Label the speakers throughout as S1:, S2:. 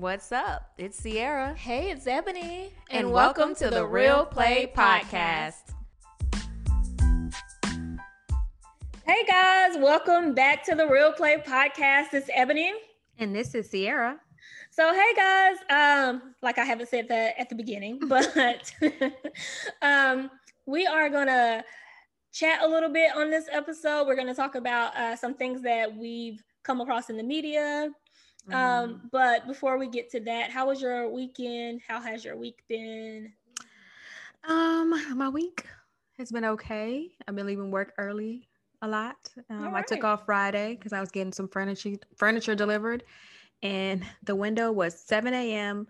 S1: What's up? It's Sierra.
S2: Hey, it's Ebony.
S1: And, welcome, to the Real Play Podcast.
S2: Hey guys, welcome back to the Real Play Podcast. It's Ebony.
S1: And this is Sierra.
S2: So hey guys, um, like I haven't said that at the beginning, but um, we are gonna chat a little bit on this episode. We're gonna talk about uh, some things that we've come across in the media.
S1: Mm.
S2: Um, but before we get to that, how was your weekend? How has your week been?
S1: Um, my week has been okay. I've been leaving work early a lot. Um,
S2: All
S1: I took off Friday because I was getting some furniture furniture delivered, and the window was 7 a.m.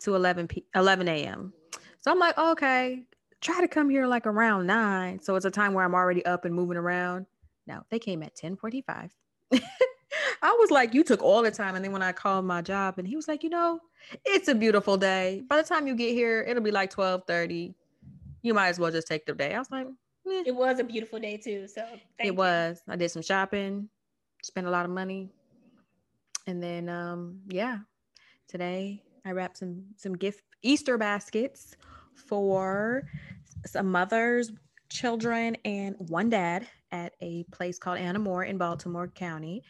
S1: to 11 p 11 a.m. So I'm like, okay, try to come here like around nine. So it's a time where I'm already up and moving around. No, they came at 10:45. I was like, you took all the time. And then when I called my job, and he was like, you know, it's a beautiful day. By the time you get here, it'll be like 12:30. You might as well just take the day. I was like, eh.
S2: It was a beautiful day too. So thank
S1: it
S2: you.
S1: was. I did some shopping, spent a lot of money. And then um yeah, today I wrapped some some gift Easter baskets for some mothers, children, and one dad at a place called Anna Moore in Baltimore County.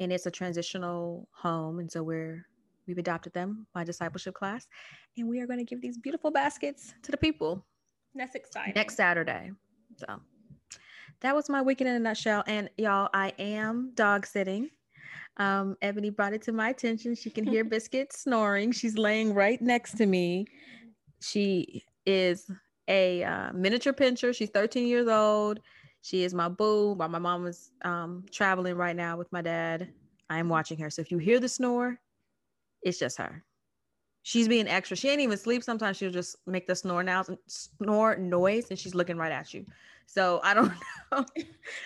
S1: And it's a transitional home. And so we're we've adopted them, my discipleship class. And we are going to give these beautiful baskets to the people
S2: That's exciting.
S1: next Saturday. So that was my weekend in a nutshell. And y'all, I am dog sitting. Um, Ebony brought it to my attention. She can hear Biscuit snoring. She's laying right next to me. She is a uh, miniature pinscher. She's 13 years old. She is my boo. While my mom is um, traveling right now with my dad, I am watching her. So if you hear the snore, it's just her. She's being extra. She ain't even sleep. Sometimes she'll just make the snore now, snore noise, and she's looking right at you. So I don't know.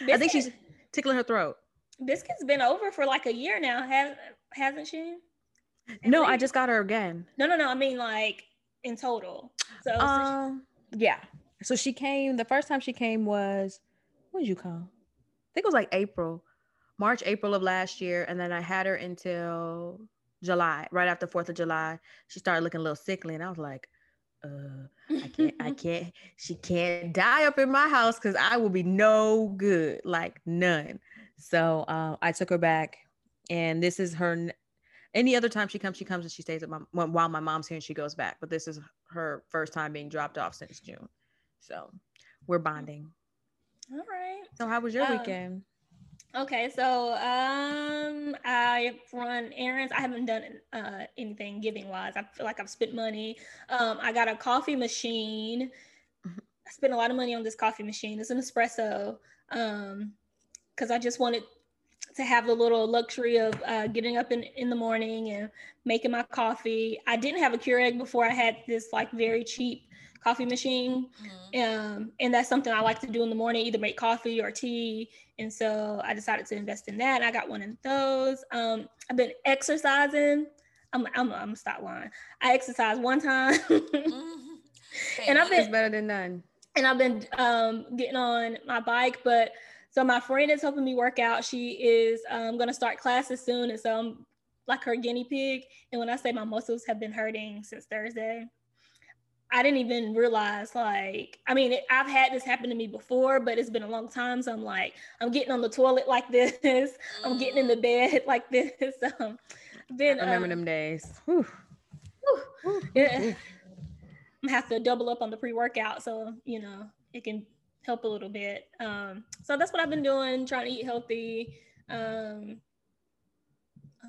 S1: I think she's tickling her throat.
S2: Biscuit's been over for like a year now, has hasn't she?
S1: No, I just got her again.
S2: No, no, no. I mean like in total. So, so she-
S1: Um, yeah. So she came. The first time she came was when did you come? I think it was like April, March, April of last year, and then I had her until July, right after Fourth of July. She started looking a little sickly, and I was like, uh, I can't, I can't. She can't die up in my house because I will be no good, like none. So uh, I took her back, and this is her. Any other time she comes, she comes and she stays at my while my mom's here and she goes back. But this is her first time being dropped off since June, so we're bonding.
S2: All right.
S1: So how was your
S2: Um,
S1: weekend?
S2: Okay, so um, I run errands. I haven't done uh, anything giving wise. I feel like I've spent money. Um, I got a coffee machine.
S1: Mhm.
S2: I spent a lot of money on this coffee machine. It's an espresso. Um, because I just wanted to have the little luxury of uh, getting up in, in the morning and making my coffee. I didn't have a Keurig before. I had this like very cheap coffee machine um, and that's something I like to do in the morning, either make coffee or tea. And so I decided to invest in that. I got one of those. Um, I've been exercising. I'm, I'm, I'm gonna stop lying. I exercised one time, and I've
S1: It's
S2: been
S1: better than none.
S2: and I've been um, getting on my bike. But so my friend is helping me work out. She is um, gonna start classes soon, and so I'm like her guinea pig. And when I say my muscles have been hurting since Thursday, I didn't even realize like I mean it, I've had this happen to me before, but it's been a long time. So I'm like I'm getting on the toilet like this. I'm getting in the bed like this. Um, then
S1: I
S2: been
S1: remember
S2: um,
S1: them days. Whew.
S2: whew, yeah. I'm have to double up on the pre-workout so you know it can help a little bit. Um, so that's what I've been doing, trying to eat healthy, um,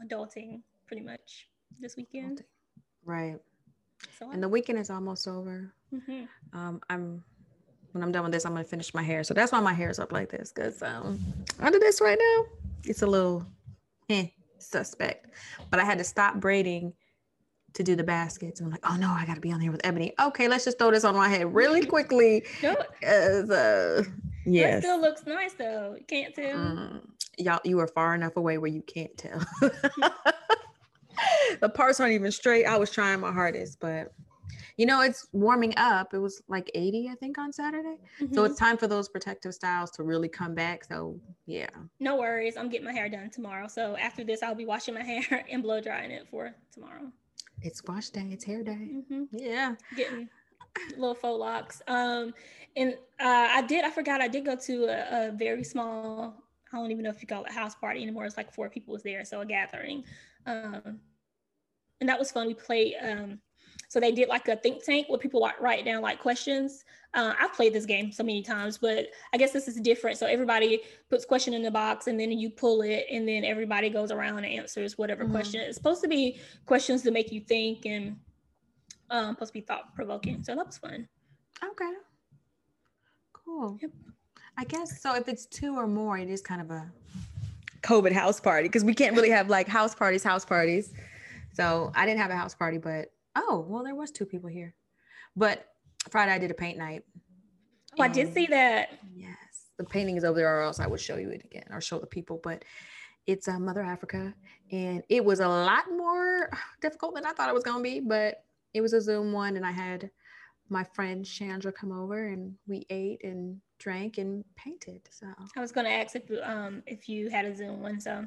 S2: adulting pretty much this weekend.
S1: Right. And the weekend is almost over.
S2: Mhm.
S1: Um, I'm when I'm done with this, I'm gonna finish my hair. So that's why my hair is up like this. Cause um under this right now, it's a little eh, suspect. But I had to stop braiding to do the baskets. And I'm like, oh no, I gotta be on here with Ebony. Okay, let's just throw this on my head really quickly.
S2: no,
S1: uh
S2: it
S1: yes.
S2: still looks nice though. You can't tell.
S1: Mm, y'all, you are far enough away where you can't tell. the parts aren't even straight. I was trying my hardest, but you know, it's warming up. It was like 80, I think, on Saturday. So
S2: Mhm.
S1: it's time for those protective styles to really come back. So yeah.
S2: no worries. I'm getting my hair done tomorrow. So after this, I'll be washing my hair and blow drying it for tomorrow.
S1: It's wash day. It's hair day. Mm-hmm. Yeah.
S2: Getting little faux locks. Um, and uh, I did. I forgot. I did go to a, a, very small. I don't even know if you call it house party anymore. It's like four people was there, so a gathering. Um, and that was fun. We played. Um, so they did like a think tank where people write down like questions. Uh, I've played this game so many times, but I guess this is different. So everybody puts question in the box and then you pull it and then everybody goes around and answers whatever mm-hmm. question. It's supposed to be questions to make you think and um, supposed to be thought provoking. So that was fun.
S1: Okay. Cool. Yep. I guess so. If it's two or more, it is kind of a COVID house party because we can't really have like house parties, house parties. So I didn't have a house party, but oh well, there was two people here. But Friday I did a paint night.
S2: Oh, I did see that.
S1: Yes, the painting is over there, or else I would show you it again or show the people. But it's uh, Mother Africa, and it was a lot more difficult than I thought it was gonna be. But it was a Zoom one, and I had my friend Chandra come over, and we ate and drank and painted. So
S2: I was going to ask if um if you had a Zoom one. So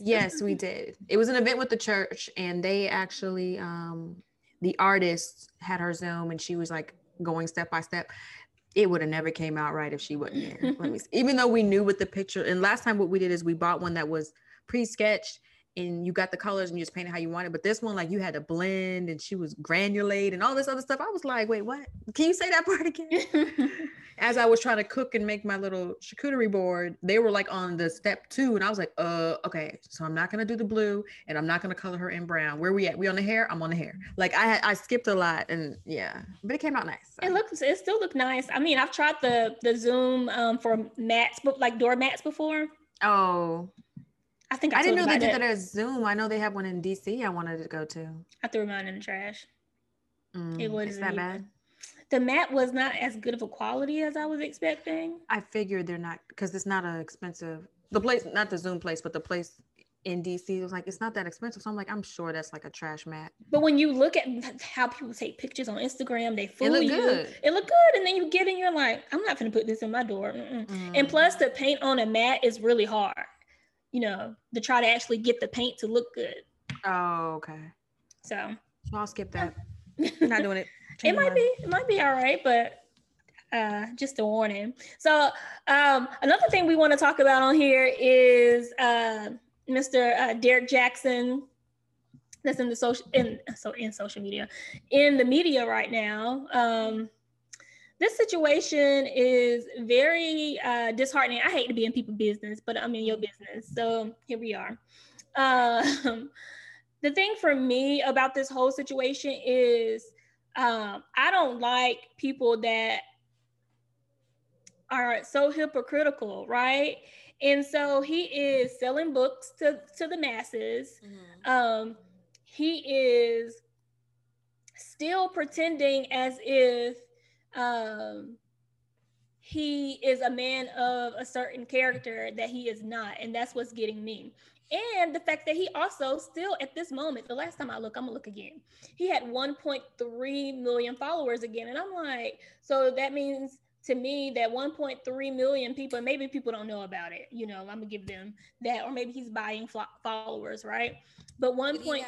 S1: yes, we did. It was an event with the church, and they actually um the artist had her Zoom, and she was like going step by step. It would have never came out right if she wasn't there. Let me see. Even though we knew what the picture, and last time what we did is we bought one that was pre-sketched and you got the colors and you just painted how you wanted. But this one, like you had to blend and she was granulate and all this other stuff. I was like, wait, what? Can you say that part again? As I was trying to cook and make my little charcuterie board, they were like on the step two. And I was like, uh, okay, so I'm not gonna do the blue and I'm not gonna color her in brown. Where we at? We on the hair? I'm on the hair. Like I had I skipped a lot and yeah, but it came out nice.
S2: So. It looks it still looked nice. I mean, I've tried the the Zoom um for mats, but like door mats before.
S1: Oh,
S2: I think
S1: I, I didn't know they did that at Zoom. I know they have one in DC. I wanted to go to.
S2: I threw mine in the trash.
S1: Mm, it was that bad.
S2: The mat was not as good of a quality as I was expecting.
S1: I figured they're not because it's not an expensive. The place, not the Zoom place, but the place in DC was like it's not that expensive. So I'm like, I'm sure that's like a trash mat.
S2: But when you look at how people take pictures on Instagram, they fool it you. Good. It look good, and then you get in, you're like, I'm not gonna put this in my door. Mm. And plus, the paint on a mat is really hard you know, to try to actually get the paint to look good.
S1: Oh, okay.
S2: So,
S1: so I'll skip that. Not doing it.
S2: it might be, it might be all right, but uh, just a warning. So, um, another thing we want to talk about on here is uh, Mr. Uh, Derrick Jaxn. That's in the social in so in social media, in the media right now. Um, this situation is very uh, disheartening. I hate to be in people business, but I'm in your business. So here we are. Um, the thing for me about this whole situation is um, I don't like people that are so hypocritical, right? And so he is selling books to, to the masses. Mm-hmm. Um, he is still pretending as if um, he is a man of a certain character that he is not. And that's what's getting me. And the fact that he also still at this moment, the last time I look, I'm gonna look again. He had 1.3 million followers again. And I'm like, so that means to me that 1.3 million people, maybe people don't know about it. You know, I'm gonna give them that, or maybe he's buying followers, right? But 1. Point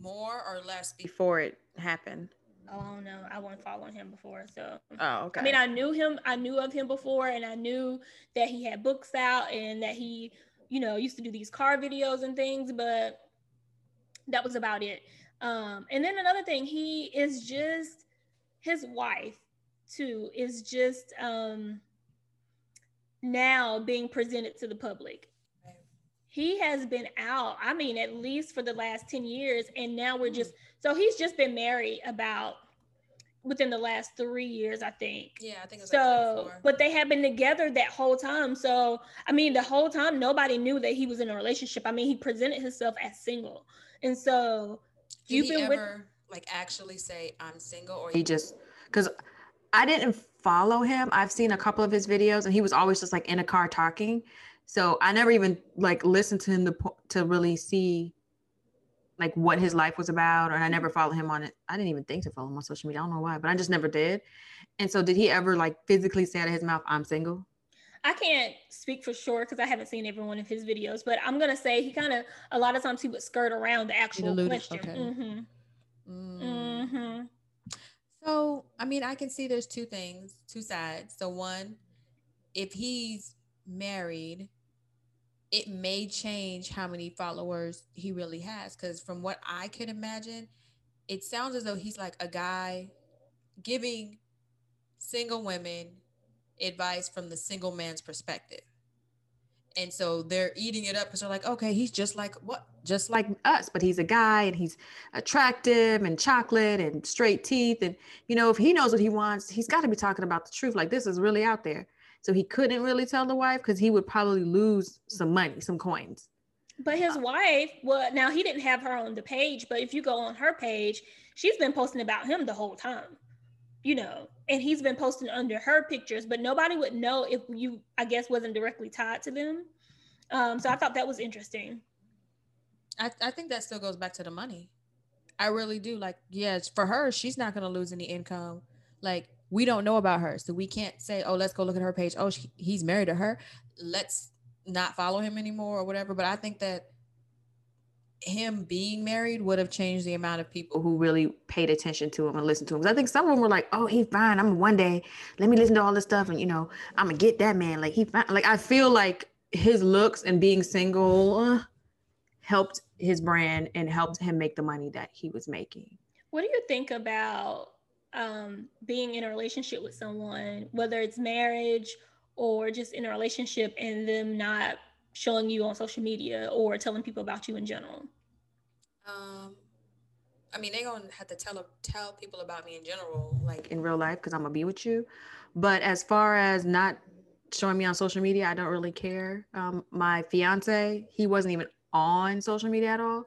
S1: more or less before it happened.
S2: Oh know. I wasn't following him before. So
S1: oh okay.
S2: I mean, I knew him. I knew of him before, and I knew that he had books out and that he, you know, used to do these car videos and things. But that was about it. Um, and then another thing, he is just his wife too is just um, now being presented to the public. He has been out. I mean, at least for the last ten years, and now we're just so he's just been married about within the last three years, I think.
S1: Yeah, I think
S2: so. Like but they have been together that whole time. So I mean, the whole time nobody knew that he was in a relationship. I mean, he presented himself as single, and so
S1: Did you've been ever, with like actually say I'm single, or he just because I didn't follow him. I've seen a couple of his videos, and he was always just like in a car talking. So I never even like listened to him to to really see like what his life was about, and I never followed him on it. I didn't even think to follow him on social media. I don't know why, but I just never did. And so, did he ever like physically say out of his mouth, "I'm single"?
S2: I can't speak for sure because I haven't seen every one of his videos, but I'm gonna say he kind of a lot of times he would skirt around the actual question. Okay. Mm-hmm.
S1: Mm. Mm-hmm. So, I mean, I can see there's two things, two sides. So, one, if he's married, it may change how many followers he really has. Because from what I can imagine, it sounds as though he's like a guy giving single women advice from the single man's perspective. And so they're eating it up because they're like, okay, he's just like what? Just like us, but he's a guy and he's attractive and chocolate and straight teeth. And, you know, if he knows what he wants, he's got to be talking about the truth. Like this is really out there. So he couldn't really tell the wife because he would probably lose some money, some coins.
S2: But his wife, well, now he didn't have her on the page, but if you go on her page, she's been posting about him the whole time, you know, and he's been posting under her pictures, but nobody would know if you, I guess, wasn't directly tied to them. Um, so I thought that was interesting.
S1: I, I think that still goes back to the money. I really do. Like, yes, for her, she's not going to lose any income. Like, we don't know about her. So we can't say, oh, let's go look at her page. Oh, she, he's married to her. Let's not follow him anymore or whatever. But I think that him being married would have changed the amount of people who really paid attention to him and listened to him. I think some of them were like, "Oh, he's fine. I'm one day. Let me listen to all this stuff, and you know, I'm gonna get that man. Like he fine. Like I feel like his looks and being single uh, helped his brand and helped him make the money that he was making.
S2: What do you think about um, being in a relationship with someone, whether it's marriage or just in a relationship, and them not showing you on social media or telling people about you in general?
S1: Um, I mean, they gonna have to tell tell people about me in general, like in real life, because I'm gonna be with you. But as far as not showing me on social media, I don't really care. Um, my fiance, he wasn't even on social media at all.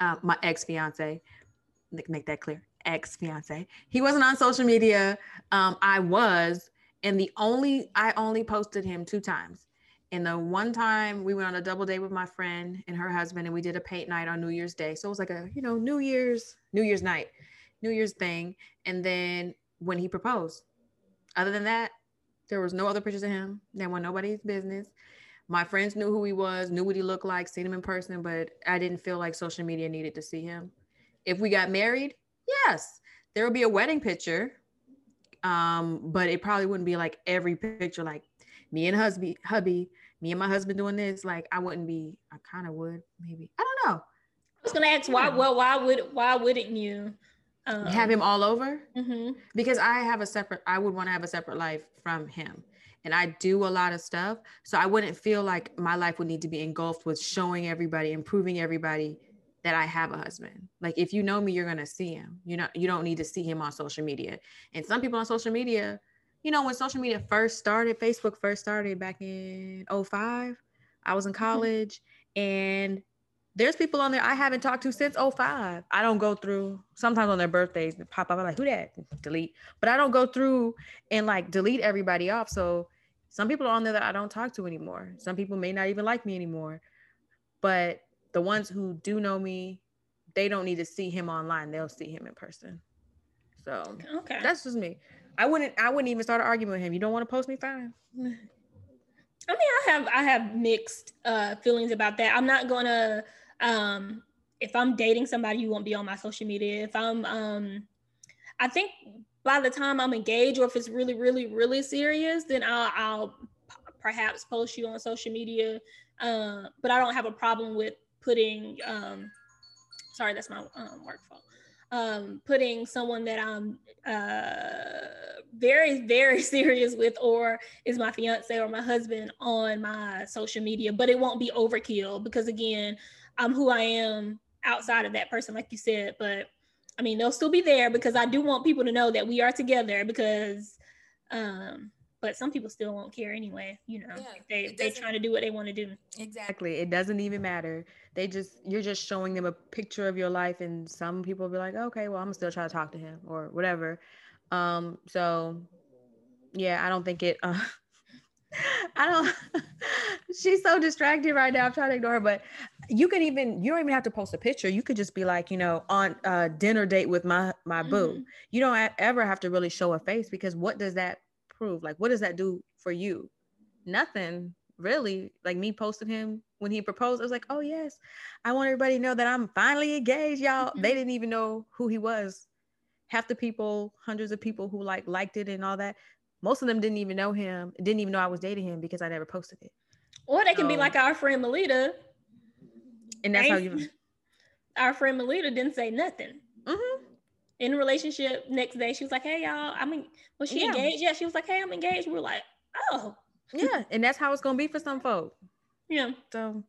S1: Uh, my ex fiance, make that clear, ex fiance, he wasn't on social media. Um, I was, and the only I only posted him two times. And the one time we went on a double date with my friend and her husband, and we did a paint night on New Year's Day. So it was like a, you know, New Year's, New Year's night, New Year's thing. And then when he proposed, other than that, there was no other pictures of him. There were nobody's business. My friends knew who he was, knew what he looked like, seen him in person, but I didn't feel like social media needed to see him. If we got married, yes, there will be a wedding picture. Um, but it probably wouldn't be like every picture, like me and husband, hubby, me and my husband doing this, like I wouldn't be. I kind of would, maybe. I don't know.
S2: I was gonna ask why. Well, why would why wouldn't you
S1: um, have him all over? Mm-hmm. Because I have a separate. I would want to have a separate life from him, and I do a lot of stuff. So I wouldn't feel like my life would need to be engulfed with showing everybody and proving everybody that I have a husband. Like if you know me, you're gonna see him. You know, you don't need to see him on social media. And some people on social media you know, when social media first started, Facebook first started back in 05, I was in mm-hmm. college and there's people on there I haven't talked to since 05. I don't go through sometimes on their birthdays pop up. I'm like, who that? Delete. But I don't go through and like delete everybody off. So some people are on there that I don't talk to anymore. Some people may not even like me anymore. But the ones who do know me, they don't need to see him online. They'll see him in person. So okay. that's just me. I wouldn't I wouldn't even start an argument with him. You don't want to post me, fine. I mean,
S2: I have I have mixed uh, feelings about that. I'm not gonna um, if I'm dating somebody, you won't be on my social media. If I'm um, I think by the time I'm engaged, or if it's really, really, really serious, then I'll, I'll perhaps post you on social media. Uh, but I don't have a problem with putting. Um, sorry, that's my um, work phone um, putting someone that I'm uh, very, very serious with, or is my fiance or my husband on my social media, but it won't be overkill because, again, I'm who I am outside of that person, like you said. But I mean, they'll still be there because I do want people to know that we are together because um, but some people still won't care anyway you know yeah, they they're trying to do what they want to do
S1: exactly it doesn't even matter they just you're just showing them a picture of your life and some people will be like okay well i'm still trying to talk to him or whatever um so yeah i don't think it uh, I don't. she's so distracted right now. I'm trying to ignore her, but you can even. You don't even have to post a picture. You could just be like, you know, on a dinner date with my my mm-hmm. boo. You don't ever have to really show a face because what does that Like, what does that do for you? Nothing. really like me posting him when he proposed. I was like, oh yes, I want everybody to know that I'm finally engaged, y'all. Mm-hmm. They didn't even know who he was. Half the people, hundreds of people who like liked it and all that, most of them didn't even know him, didn't even know I was dating him because I never posted it.
S2: Or they can so, be like our friend Melita.
S1: And that's how you
S2: our friend Melita didn't say nothing. In a relationship, next day she was like, "Hey y'all, I'm in, was she yeah. engaged? Yeah, she was like, "Hey, I'm engaged." We were like, "Oh,
S1: yeah," and that's how it's gonna be for some folk.
S2: Yeah.
S1: So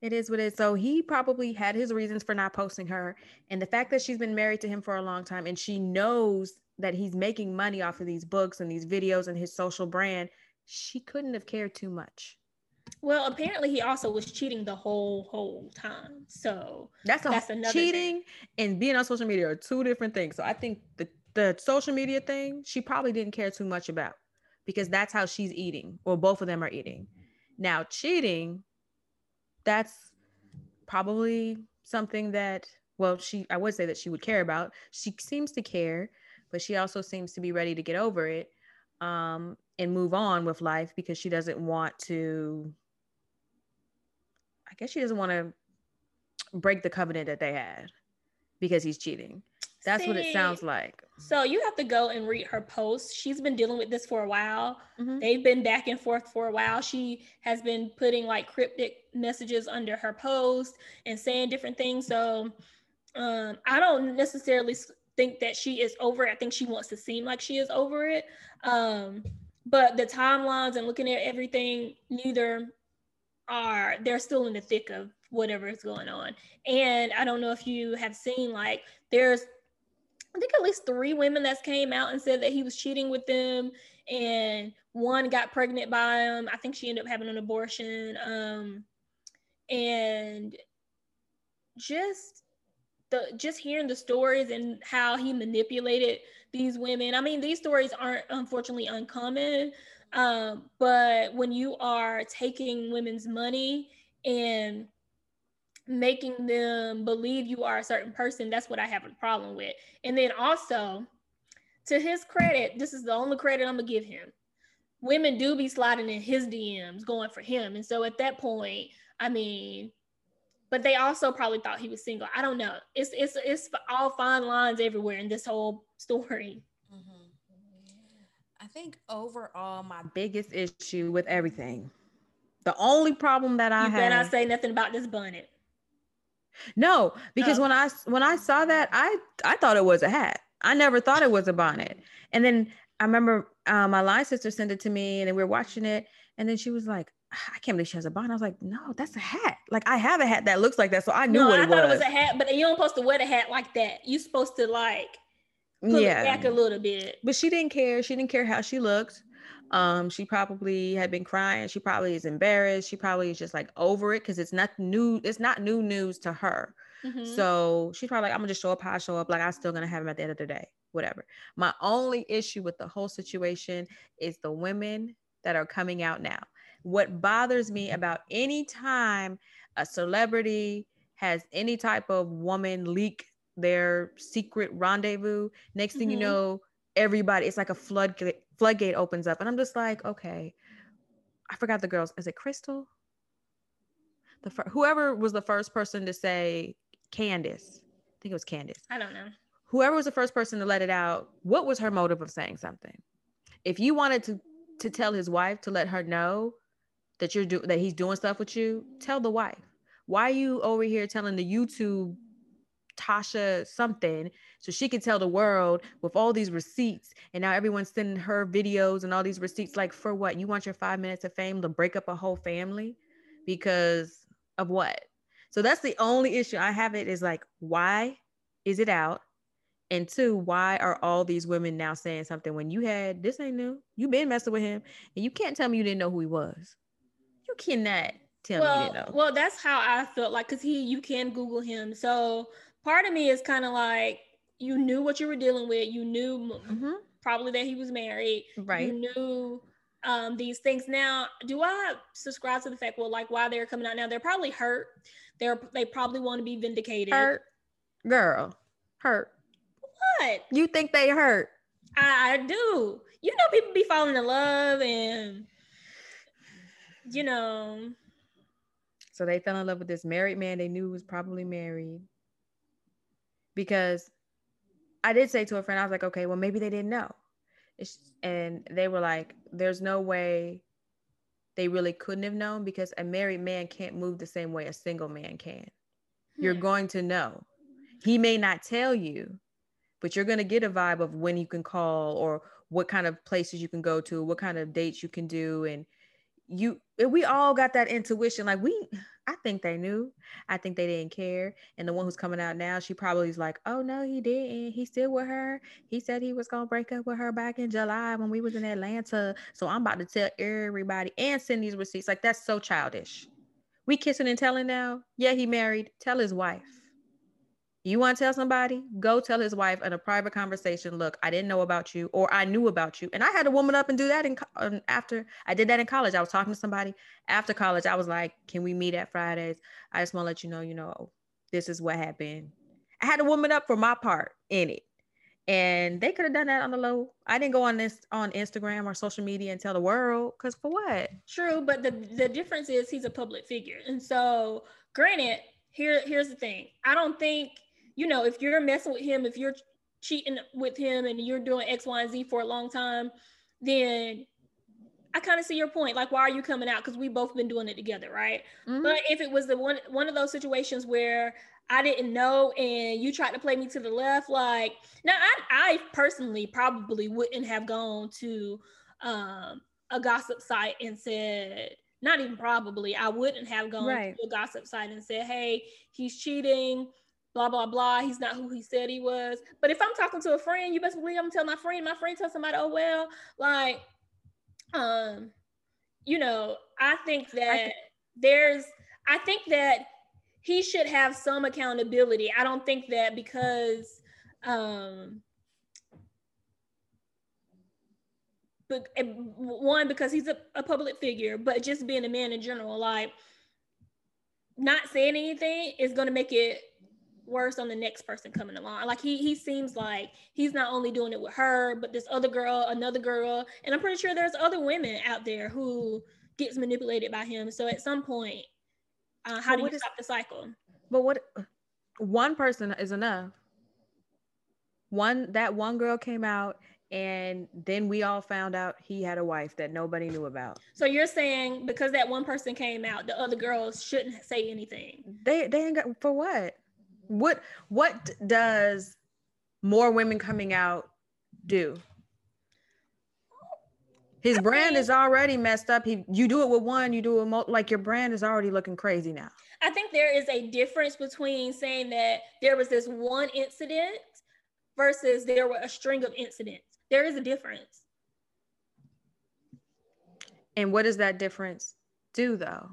S1: it is what it is. So he probably had his reasons for not posting her, and the fact that she's been married to him for a long time, and she knows that he's making money off of these books and these videos and his social brand, she couldn't have cared too much.
S2: Well, apparently he also was cheating the whole whole time. So
S1: that's, a, that's another cheating thing. and being on social media are two different things. So I think the the social media thing she probably didn't care too much about because that's how she's eating, or both of them are eating. Now cheating, that's probably something that well she I would say that she would care about. She seems to care, but she also seems to be ready to get over it um, and move on with life because she doesn't want to I guess she doesn't want to break the covenant that they had because he's cheating. That's See, what it sounds like.
S2: So you have to go and read her posts. She's been dealing with this for a while. Mm-hmm. They've been back and forth for a while. She has been putting like cryptic messages under her post and saying different things. So um, I don't necessarily think that she is over it. I think she wants to seem like she is over it. Um, but the timelines and looking at everything, neither are they're still in the thick of whatever is going on. And I don't know if you have seen like there's I think at least three women that came out and said that he was cheating with them, and one got pregnant by him. I think she ended up having an abortion. Um, and just the just hearing the stories and how he manipulated these women. I mean, these stories aren't unfortunately uncommon, um, but when you are taking women's money and making them believe you are a certain person, that's what I have a problem with. And then also, to his credit, this is the only credit I'm gonna give him. Women do be sliding in his DMs going for him. And so at that point, I mean, but they also probably thought he was single. I don't know. It's it's it's all fine lines everywhere in this whole story.
S1: I think overall, my biggest issue with everything, the only problem that I
S2: you not say nothing about this bonnet.
S1: No, because oh. when I when I saw that, I I thought it was a hat. I never thought it was a bonnet. And then I remember uh, my line sister sent it to me, and then we were watching it, and then she was like, I can't believe she has a bonnet. I was like, no, that's a hat. Like I have a hat that looks like that, so I knew no, what it I was. I thought it was
S2: a hat, but you don't supposed to wear the hat like that. You're supposed to like pull yeah. it back a little bit.
S1: But she didn't care. She didn't care how she looked. Um, she probably had been crying. She probably is embarrassed. She probably is just like over it because it's not new. It's not new news to her. Mm-hmm. So she's probably like, I'm gonna just show up how I show up. Like I'm still gonna have him at the end of the day. Whatever. My only issue with the whole situation is the women that are coming out now. What bothers me about any time a celebrity has any type of woman leak their secret rendezvous, next thing mm-hmm. you know, everybody, it's like a floodgate floodgate opens up. And I'm just like, okay, I forgot the girls. Is it Crystal? The fir- whoever was the first person to say Candace. I think it was Candace.
S2: I don't know.
S1: Whoever was the first person to let it out, what was her motive of saying something? If you wanted to to tell his wife to let her know that you're do that he's doing stuff with you, tell the wife. Why are you over here telling the YouTube Tasha something so she can tell the world with all these receipts. And now everyone's sending her videos and all these receipts. Like, for what? You want your five minutes of fame to break up a whole family because of what? So that's the only issue I have. It is like, why is it out? And two, why are all these women now saying something when you had this ain't new? You've been messing with him, and you can't tell me you didn't know who he was. You cannot tell
S2: well,
S1: me you didn't know.
S2: Well, that's how I felt like because he you can Google him. So part of me is kind of like you knew what you were dealing with. You knew mm-hmm. probably that he was married.
S1: Right.
S2: You knew um, these things. Now, do I subscribe to the fact? Well, like why they're coming out now? They're probably hurt. They're they probably want to be vindicated.
S1: Hurt, girl, hurt.
S2: What?
S1: You think they hurt?
S2: I, I do. You know, people be falling in love and you know.
S1: So they fell in love with this married man they knew was probably married. Because I did say to a friend, I was like, okay, well, maybe they didn't know. It's, and they were like, there's no way they really couldn't have known because a married man can't move the same way a single man can. Hmm. You're going to know. He may not tell you, but you're going to get a vibe of when you can call or what kind of places you can go to, what kind of dates you can do. And you, we all got that intuition. Like, we, I think they knew. I think they didn't care. And the one who's coming out now, she probably is like, "Oh no, he didn't. He's still with her. He said he was gonna break up with her back in July when we was in Atlanta. So I'm about to tell everybody and send these receipts. Like that's so childish. We kissing and telling now. Yeah, he married. Tell his wife. You want to tell somebody? Go tell his wife in a private conversation. Look, I didn't know about you, or I knew about you, and I had a woman up and do that. In um, after I did that in college, I was talking to somebody after college. I was like, "Can we meet at Fridays? I just want to let you know, you know, this is what happened." I had a woman up for my part in it, and they could have done that on the low. I didn't go on this on Instagram or social media and tell the world, because for what?
S2: True, but the the difference is he's a public figure, and so granted, here here's the thing. I don't think you know, if you're messing with him, if you're cheating with him and you're doing X, Y, and Z for a long time, then I kind of see your point. Like, why are you coming out? Because we both been doing it together, right? Mm-hmm. But if it was the one one of those situations where I didn't know and you tried to play me to the left, like now I, I personally probably wouldn't have gone to um, a gossip site and said, not even probably, I wouldn't have gone right. to a gossip site and said, hey, he's cheating blah blah blah. He's not who he said he was. But if I'm talking to a friend, you best believe I'm gonna tell my friend. My friend tells somebody, oh well, like, um, you know, I think that I there's, I think that he should have some accountability. I don't think that because, um, but eh, one because he's a, a public figure, but just being a man in general, like not saying anything is going to make it worse on the next person coming along. Like he he seems like he's not only doing it with her, but this other girl, another girl, and I'm pretty sure there's other women out there who gets manipulated by him. So at some point, uh, how do you is, stop the cycle?
S1: But what one person is enough. One that one girl came out and then we all found out he had a wife that nobody knew about.
S2: So you're saying because that one person came out, the other girls shouldn't say anything.
S1: They they ain't got for what? What what does more women coming out do? His brand is already messed up. He, you do it with one, you do it mo- like your brand is already looking crazy now.
S2: I think there is a difference between saying that there was this one incident versus there were a string of incidents. There is a difference.
S1: And what does that difference do though?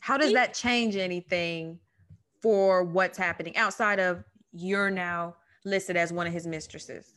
S1: How does that change anything for what's happening outside of you're now listed as one of his mistresses.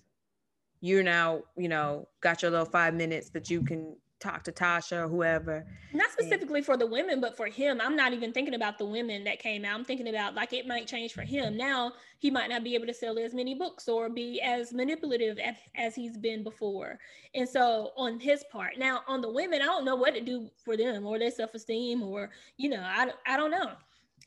S1: You're now, you know, got your little five minutes that you can talk to Tasha or whoever.
S2: Not specifically for the women, but for him. I'm not even thinking about the women that came out. I'm thinking about like it might change for him. Now he might not be able to sell as many books or be as manipulative as, as he's been before. And so on his part, now on the women, I don't know what to do for them or their self-esteem or, you know, I, I don't know.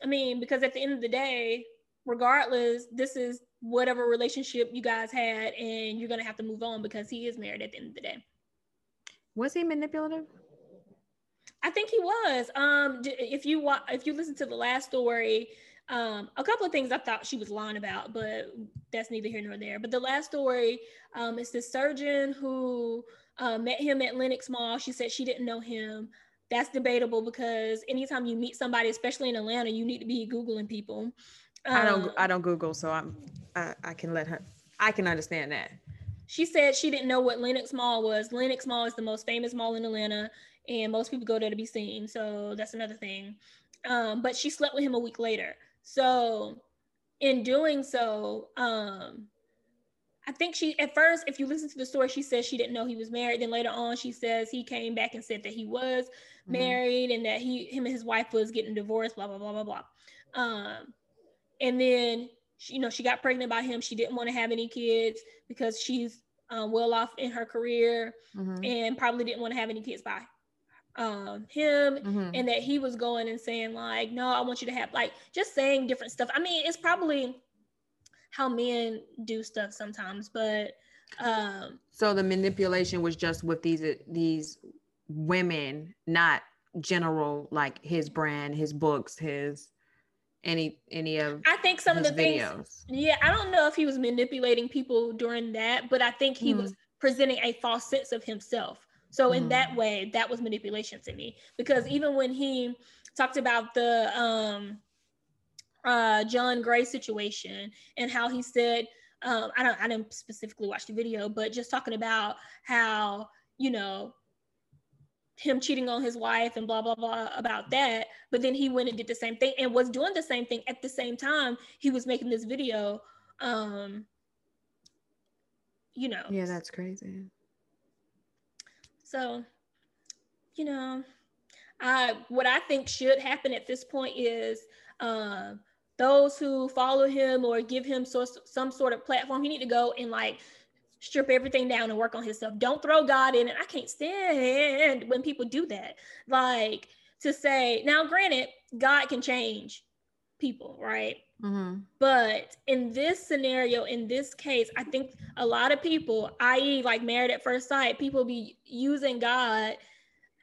S2: I mean, because at the end of the day, regardless, this is whatever relationship you guys had, and you're gonna have to move on because he is married at the end of the day.
S1: Was he manipulative?
S2: I think he was. Um, if you if you listen to the last story, um, a couple of things I thought she was lying about, but that's neither here nor there. But the last story um, is this surgeon who uh, met him at Lenox Mall. She said she didn't know him that's debatable because anytime you meet somebody, especially in Atlanta, you need to be googling people.
S1: Um, I don't. Um, I don't Google, so I'm. I, I can let her. I can understand that.
S2: She said she didn't know what Lenox Mall was. Lenox Mall is the most famous mall in Atlanta, and most people go there to be seen. So that's another thing. Um, but she slept with him a week later. So in doing so, um, I think she at first, if you listen to the story, she says she didn't know he was married. Then later on, she says he came back and said that he was mm-hmm. married and that he him and his wife was getting divorced, blah blah blah blah blah. Um, and then she, you know she got pregnant by him. She didn't want to have any kids because she's um, well off in her career mm-hmm. and probably didn't want to have any kids by um him mm-hmm. and that he was going and saying like no i want you to have like just saying different stuff i mean it's probably how men do stuff sometimes but um
S1: so the manipulation was just with these these women not general like his brand his books his any any of
S2: I think some of the videos. things yeah I don't know if he was manipulating people during that but I think he mm. was presenting a false sense of himself so mm. in that mm. way that was manipulation to me because even when he talked about the um uh John Gray situation and how he said um I don't I didn't specifically watch the video but just talking about how you know him cheating on his wife and blah blah blah about that. But then he went and did the same thing and was doing the same thing at the same time he was making this video um you know.
S1: Yeah that's crazy.
S2: So you know I what i think should happen at this point is uh, those who follow him or give him so, some sort of platform he need to go and like strip everything down and work on himself. Don't throw God in it. I can't stand when people do that. Like to say, now granted, God can change people, right? Mm-hmm. But in this scenario, in this case, I think a lot of people, i.e., like married at first sight, people be using God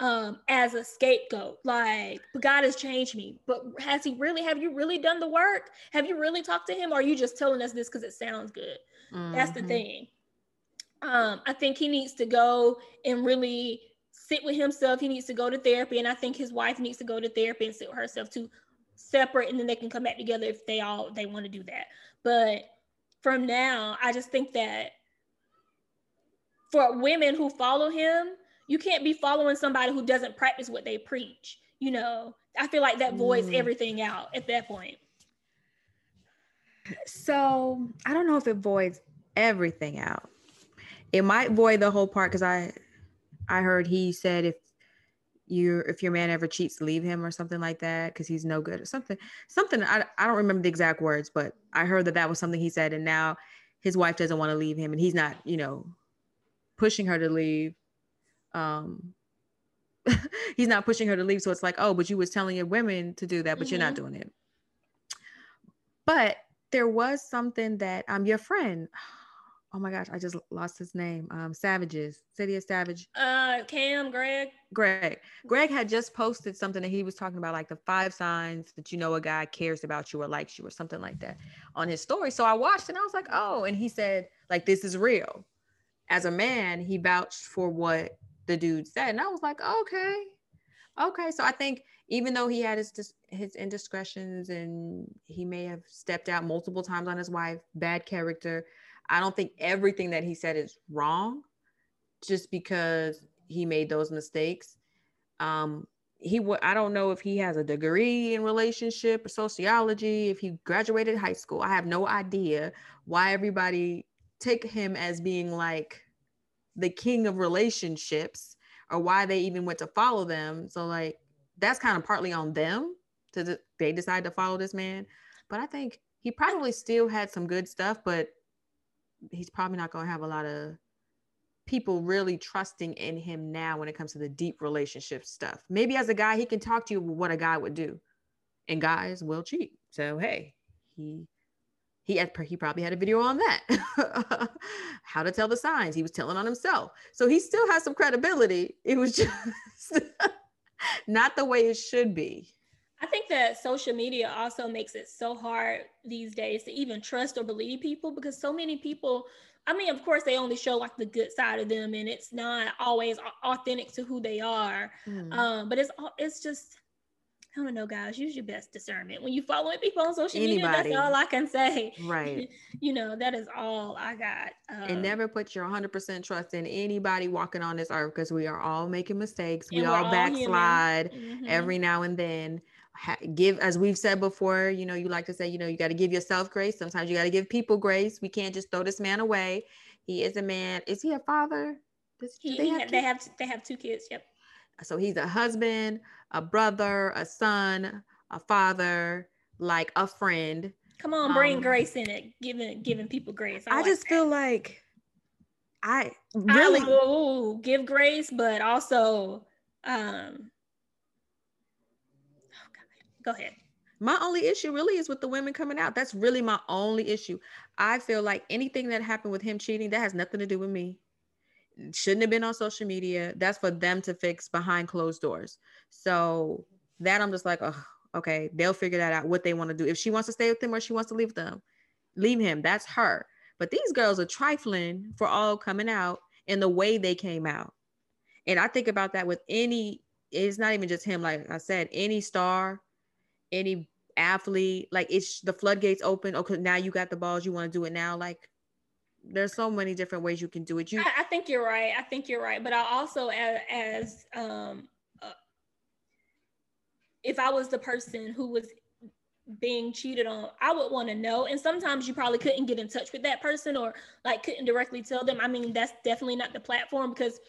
S2: um, as a scapegoat. Like, but God has changed me. But has He really? Have you really done the work? Have you really talked to Him? Or are you just telling us this because it sounds good? Mm-hmm. That's the mm-hmm. thing. Um, I think he needs to go and really sit with himself. He needs to go to therapy, and I think his wife needs to go to therapy and sit with herself to separate, and then they can come back together if they all they want to do that. But from now, I just think that for women who follow him, you can't be following somebody who doesn't practice what they preach. You know, I feel like that voids mm. everything out at that point.
S1: So I don't know if it voids everything out it might void the whole part because I I heard he said if you if your man ever cheats, leave him or something like that because he's no good or something. Something I I don't remember the exact words, but I heard that that was something he said, and now his wife doesn't want to leave him, and he's not you know pushing her to leave. Um, he's not pushing her to leave, so it's like, oh, but you was telling your women to do that, but mm-hmm. you're not mm-hmm. doing it. But there was something that um your friend oh my gosh, I just lost his name. Um, Savages, City of Savage.
S2: Uh, Cam, Greg.
S1: Greg. Greg had just posted something that he was talking about, like the five signs that you know a guy cares about you or likes you or something like that on his story. So I watched and I was like, oh, and he said, like, this is real. As a man, he vouched for what the dude said. And I was like, okay. Okay. So I think even though he had his his indiscretions and he may have stepped out multiple times on his wife, bad character, I don't think everything that he said is wrong just because he made those mistakes. Um, he would I don't know if he has a degree in relationship or sociology, if he graduated high school. I have no idea why everybody take him as being like the king of relationships or why they even went to follow them. So like that's kind of partly on them to they decide to follow this man. But I think he probably still had some good stuff, but he's probably not going to have a lot of people really trusting in him now when it comes to the deep relationship stuff. Maybe as a guy, he can talk to you what a guy would do, and guys will cheat. So hey, he he had, he probably had a video on that, how to tell the signs. He was telling on himself, so he still has some credibility. It was just not the way it should be.
S2: I think that social media also makes it so hard these days to even trust or believe people because so many people, I mean, of course, they only show like the good side of them and it's not always authentic to who they are. Mm. Um, but it's it's just I don't know, guys. Use your best discernment when you following people on social Anybody. media. That's all I can say.
S1: Right.
S2: you know, that is all I got.
S1: Um, and never put your 100% trust in anybody walking on this earth because we are all making mistakes. We all, all backslide mm-hmm. every now and then ha- give as we've said before you know you like to say you know you got to give yourself grace sometimes you got to give people grace we can't just throw this man away he is a man is he a father
S2: Does, he, they, have they have they have two kids yep
S1: so he's a husband a brother a son a father like a friend
S2: come on bring um, grace in it giving giving people grace
S1: i, I like just that. feel like I really
S2: I, ooh, give grace, but also Um, oh God. Go ahead.
S1: My only issue really is with the women coming out. That's really my only issue. I feel like anything that happened with him cheating, that has nothing to do with me. Shouldn't have been on social media. That's for them to fix behind closed doors. So that I'm just like, oh, okay, they'll figure that out what they want to do. If she wants to stay with him or she wants to leave them, leave him. That's her. But these girls are trifling for all coming out in the way they came out. And I think about that with any, it's not even just him, like I said, any star, any athlete, like it's the floodgates open. Okay, now you got the balls, you want to do it now. Like there's so many different ways you can do it. You
S2: I, I think you're right. I think you're right. But I also as, as um uh, if I was the person who was being cheated on, I would want to know. And sometimes you probably couldn't get in touch with that person or like couldn't directly tell them. I mean, that's definitely not the platform because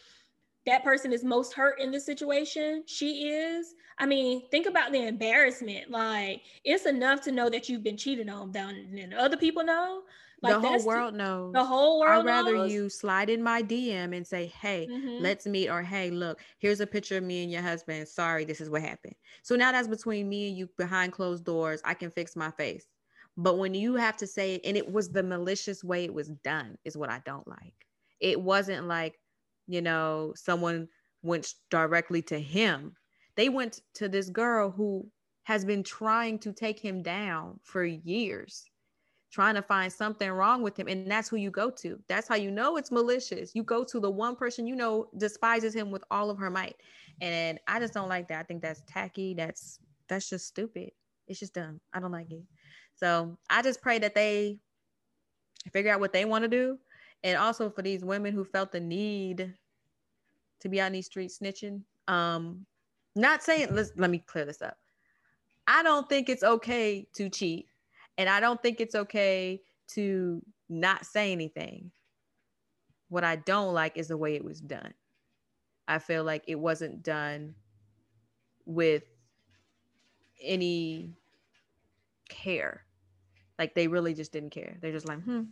S2: that person is most hurt in this situation. She is. I mean, think about the embarrassment. Like, it's enough to know that you've been cheated on, then other people know.
S1: Like the whole world knows.
S2: The whole world.
S1: I'd rather you slide in my DM and say, "Hey, mm-hmm. let's meet," or "Hey, look, here's a picture of me and your husband. Sorry, this is what happened." So now that's between me and you behind closed doors. I can fix my face. But when you have to say it, and it was the malicious way it was done, is what I don't like. It wasn't like, you know, someone went directly to him. They went to this girl who has been trying to take him down for years trying to find something wrong with him. And that's who you go to. That's how you know it's malicious. You go to the one person you know despises him with all of her might. And I just don't like that. I think that's tacky. That's that's just stupid. It's just dumb. I don't like it. So I just pray that they figure out what they want to do. And also for these women who felt the need to be on these streets snitching. Um, not saying let's let me clear this up. I don't think it's okay to cheat and I don't think it's okay to not say anything. What I don't like is the way it was done. I feel like it wasn't done with any care. Like they really just didn't care. They're just like, hmm.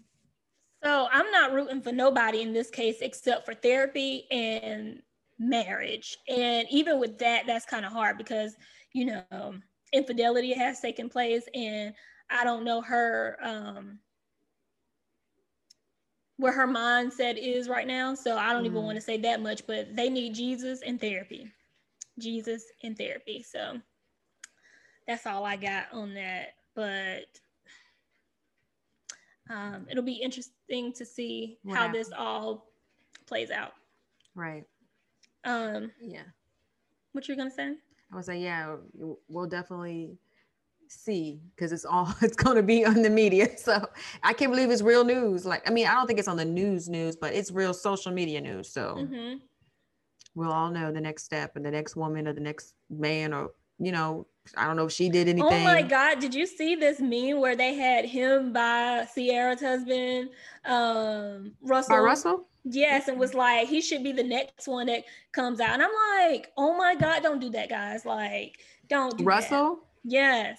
S2: So I'm not rooting for nobody in this case except for therapy and marriage. And even with that, that's kind of hard because, you know, infidelity has taken place and I don't know her um where her mindset is right now. So I don't mm. even want to say that much, but they need Jesus and therapy. Jesus and therapy. So that's all I got on that. But um, it'll be interesting to see how this all plays out.
S1: Right.
S2: Um,
S1: yeah.
S2: What you're gonna say?
S1: I was like, yeah, we'll definitely see because it's all it's going to be on the media so i can't believe it's real news like i mean i don't think it's on the news news but it's real social media news so mm-hmm. we'll all know the next step and the next woman or the next man or you know i don't know if she did anything
S2: oh my god did you see this meme where they had him by Ciara's husband um russell
S1: by russell
S2: Yes, and was like, he should be the next one that comes out. And I'm like, oh my God, don't do that, guys. Like, don't do
S1: Russell?
S2: That. Yes.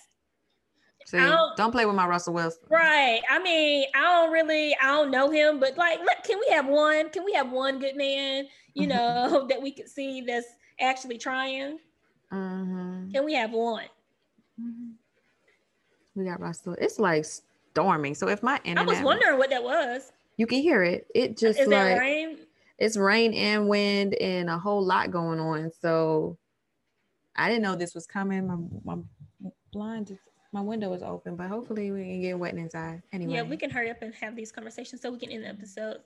S1: See, don't, don't, play with my Russell Wilson.
S2: Right. I mean, I don't really, I don't know him, but like, look, can we have one? Can we have one good man, you know, that we could see that's actually trying? Mm-hmm. Can we have one?
S1: Mm-hmm. We got Russell. It's like storming. So if my internet,
S2: I was wondering what that was.
S1: You can hear it. It just is like rain? It's rain and wind and a whole lot going on. So I didn't know this was coming. My, my blind is my window is open, but hopefully we can get wet inside. Anyway.
S2: Yeah, we can hurry up and have these conversations so we can end the episode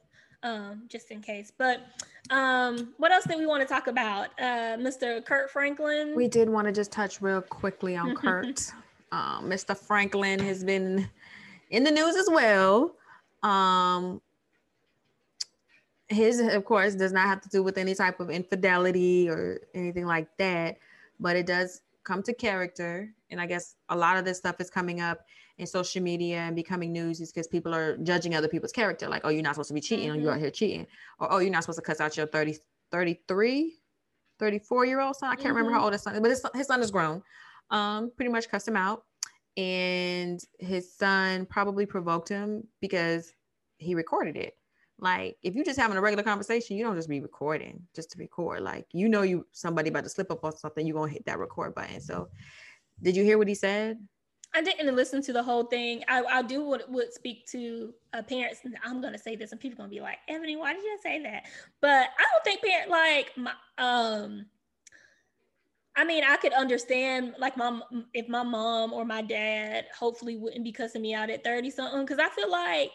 S2: um, just in case. But um, what else did we want to talk about? Uh, Mr. Kirk Franklin.
S1: We did want to just touch real quickly on Kirk. Um, Mr. Franklin has been in the news as well. Um, his, of course, does not have to do with any type of infidelity or anything like that, but it does come to character. And I guess a lot of this stuff is coming up in social media and becoming news is because people are judging other people's character. Like, oh, you're not supposed to be cheating, mm-hmm. or you're out here cheating. Or, oh, you're not supposed to cuss out your 30, 33, 34 year old son. I can't mm-hmm. remember how old his son is, but his, his son is grown. Um, pretty much cussed him out. And his son probably provoked him because he recorded it. Like if you're just having a regular conversation, you don't just be recording just to record. Like you know you somebody about to slip up on something, you're gonna hit that record button. So did you hear what he said?
S2: I didn't listen to the whole thing. I, I do would, would speak to uh, parents. I'm gonna say this, and people gonna be like, Ebony, why did you say that? But I don't think parent like my um. I mean, I could understand like my if my mom or my dad hopefully wouldn't be cussing me out at 30 something because I feel like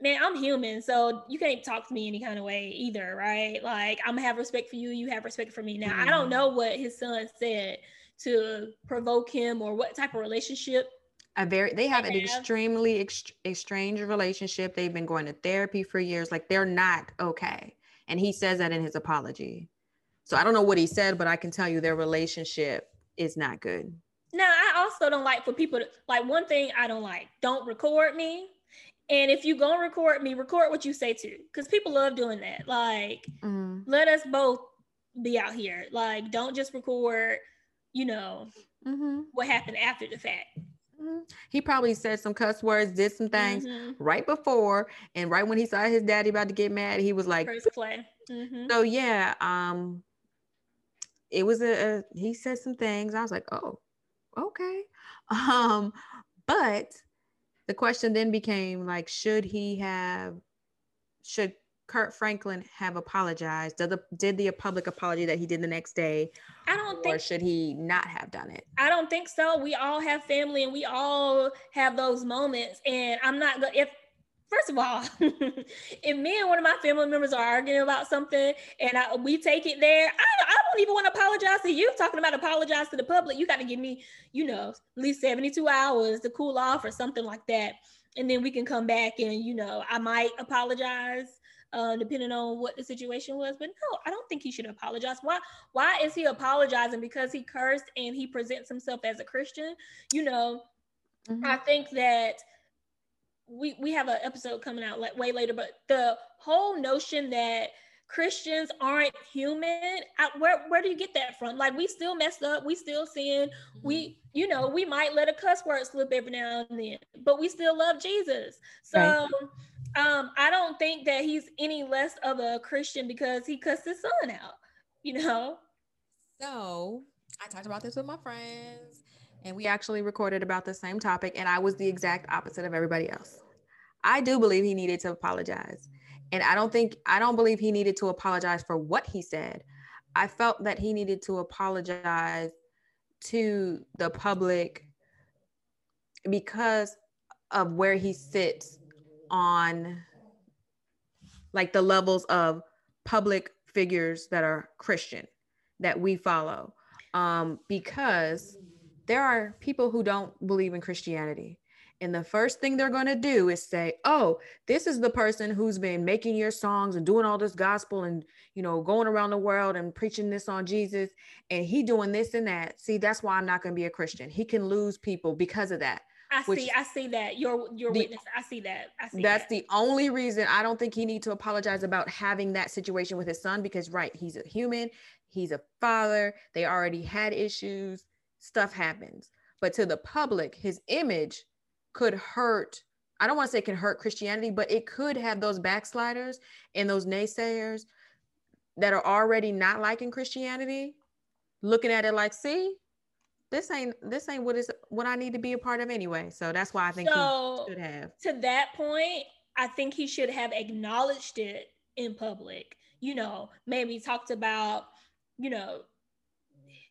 S2: man, I'm human, so you can't talk to me any kind of way either, right? Like I'm gonna have respect for you, you have respect for me. Now mm-hmm. I don't mm-hmm. know what his son said to provoke him or what type of relationship
S1: a very they have an extremely ex-strange relationship. They've been going to therapy for years. Like they're not okay. And he says that in his apology. So i don't know what he said but i can tell you their relationship is not good.
S2: Now i also don't like for people to like one thing i don't like don't record me. And if you gonna record me record what you say too because people love doing that. Like mm-hmm. let us both be out here. Like don't just record you know, mm-hmm. what happened after the fact.
S1: Mm-hmm. He probably said some cuss words, did some things mm-hmm. right before, and right when he saw his daddy about to get mad, he was like,
S2: "First play." Mm-hmm.
S1: So yeah, um, it was a, a, he said some things. I was like, "Oh, okay," um, but the question then became like, should he have, should Kirk Franklin have apologized? Did the did the public apology that he did the next day?
S2: I don't think.
S1: Or should he not have done it?
S2: I don't think so. We all have family, and we all have those moments. And I'm not going to, if. First of all, if me and one of my family members are arguing about something and I, we take it there, I, I don't even want to apologize to you. Talking about apologize to the public, you got to give me, you know, at least 72 hours to cool off or something like that. And then we can come back and, you know, I might apologize uh, depending on what the situation was. But no, I don't think he should apologize. Why? Why is he apologizing? Because he cursed and he presents himself as a Christian. You know, mm-hmm. I think that we we have an episode coming out like way later, but the whole notion that Christians aren't human. I, where where do you get that from? Like we still messed up, we still sin. We mm-hmm. you know we might let a cuss word slip every now and then, but we still love Jesus. So right. Um, I don't think that he's any less of a Christian because he cussed his son out, you know?
S1: So I talked about this with my friends and we actually recorded about the same topic, and I was the exact opposite of everybody else. I do believe he needed to apologize. And I don't think, I don't believe he needed to apologize for what he said. I felt that he needed to apologize to the public because of where he sits on like the levels of public figures that are Christian that we follow. Um, because there are people who don't believe in Christianity. And the first thing they're going to do is say, "Oh, this is the person who's been making your songs and doing all this gospel and, you know, going around the world and preaching this on Jesus and he doing this and that. See, that's why I'm not going to be a Christian. He can lose people because of that.
S2: I see, I see that. Your your the, witness. I see that. I see
S1: that's that. the only reason I don't think he need to apologize about having that situation with his son because right, he's a human, he's a father, they already had issues, stuff happens. But to the public, his image could hurt. I don't want to say it can hurt Christianity, but it could have those backsliders and those naysayers that are already not liking Christianity looking at it like, see, this ain't this ain't what is what I need to be a part of anyway. So that's why I think so, he should have.
S2: To that point, I think he should have acknowledged it in public. You know, maybe talked about, you know,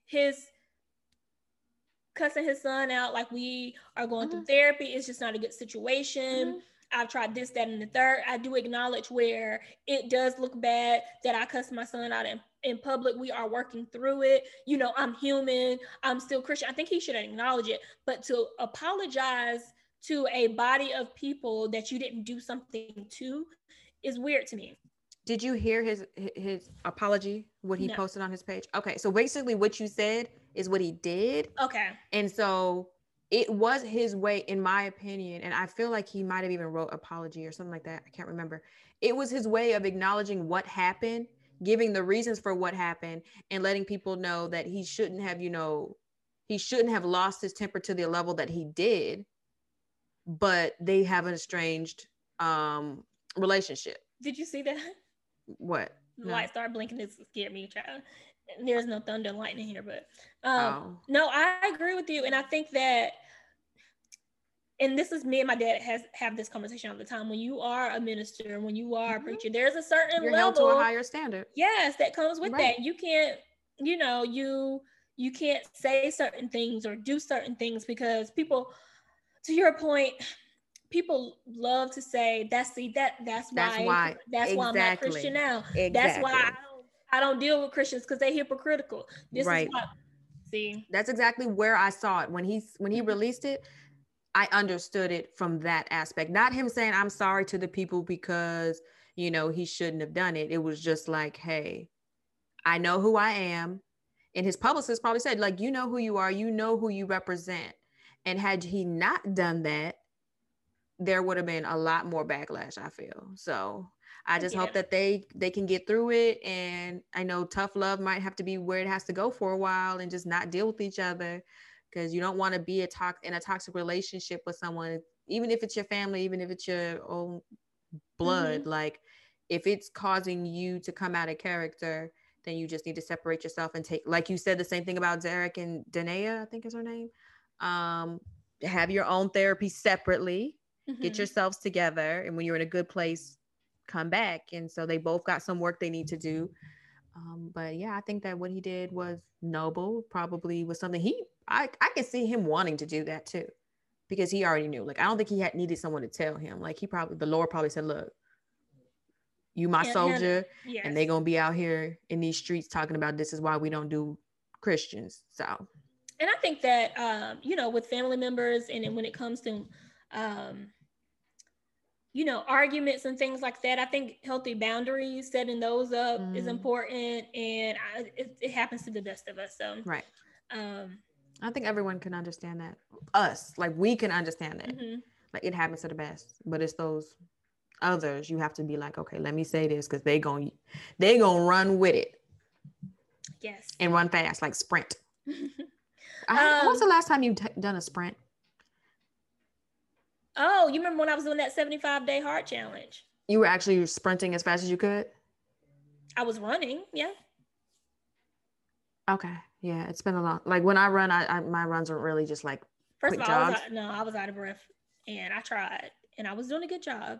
S2: his cussing his son out like we are going mm-hmm. through therapy. It's just not a good situation. Mm-hmm. I've tried this, that, and the third. I do acknowledge where it does look bad that I cuss my son out in in public. We are working through it. You know, I'm human. I'm still Christian. I think he should acknowledge it. But to apologize to a body of people that you didn't do something to is weird to me.
S1: Did you hear his his apology? What he no. posted on his page? Okay, so basically, what you said is what he did.
S2: Okay,
S1: and so it was his way, in my opinion, and I feel like he might have even wrote apology or something like that. I can't remember. It was his way of acknowledging what happened giving the reasons for what happened and letting people know that he shouldn't have, you know, he shouldn't have lost his temper to the level that he did, but they have an estranged um, relationship.
S2: Did you see that?
S1: What?
S2: The no. light started blinking. It scared me, child. There's no thunder and lightning here, but um, oh. no, I agree with you, and I think that and this is me and my dad has have this conversation all the time. When you are a minister, when you are mm-hmm. a preacher, there's a certain You're level
S1: held to a higher standard.
S2: Yes, that comes with right. that. You can't, you know, you you can't say certain things or do certain things because people, to your point, people love to say that's the that that's, that's why, why that's exactly. why I'm not Christian now. Exactly. That's why I don't I don't deal with Christians because they're hypocritical. This right. is why see.
S1: That's exactly where I saw it when he's when he released it I understood it from that aspect. Not him saying I'm sorry to the people because, you know, he shouldn't have done it. It was just like, hey, I know who I am. And his publicist probably said, like, you know who you are, you know who you represent. And had he not done that, there would have been a lot more backlash, I feel. So I just yeah. hope that they they can get through it. And I know tough love might have to be where it has to go for a while and just not deal with each other because you don't want to be a tox in a toxic relationship with someone, even if it's your family, even if it's your own blood. Mm-hmm. Like if it's causing you to come out of character, then you just need to separate yourself and take, like you said, the same thing about Derrick and Danae, I think is her name. Um, have your own therapy separately, mm-hmm. get yourselves together, and when you're in a good place, come back. And so they both got some work they need to do. Um, but yeah, I think that what he did was noble, probably was something he I, I can see him wanting to do that too, because he already knew. Like, I don't think he had needed someone to tell him. Like, he probably, the Lord probably said, Look, you my soldier, yes. and they're gonna be out here in these streets talking about this is why we don't do Christians. So,
S2: and I think that um, you know, with family members, and then when it comes to um, you know, arguments and things like that. I think healthy boundaries, setting those up mm. is important, and I, it, it, happens to the best of us. So,
S1: right. Um, I think everyone can understand that. Us, like we can understand that. Mm-hmm. Like it happens to the best, but it's those others you have to be like, okay, let me say this because they're gonna, they gonna run with it.
S2: Yes.
S1: And run fast, like sprint. I, um, when's the last time you t- done a sprint?
S2: Oh, you remember when I was doing that 75 day Hard challenge?
S1: You were actually sprinting as fast as you could?
S2: I was running, yeah.
S1: Okay. Yeah, it's been a long Like when I run, I, I my runs are really just like
S2: first of all, I was out, no, I was out of breath, and I tried, and I was doing a good job.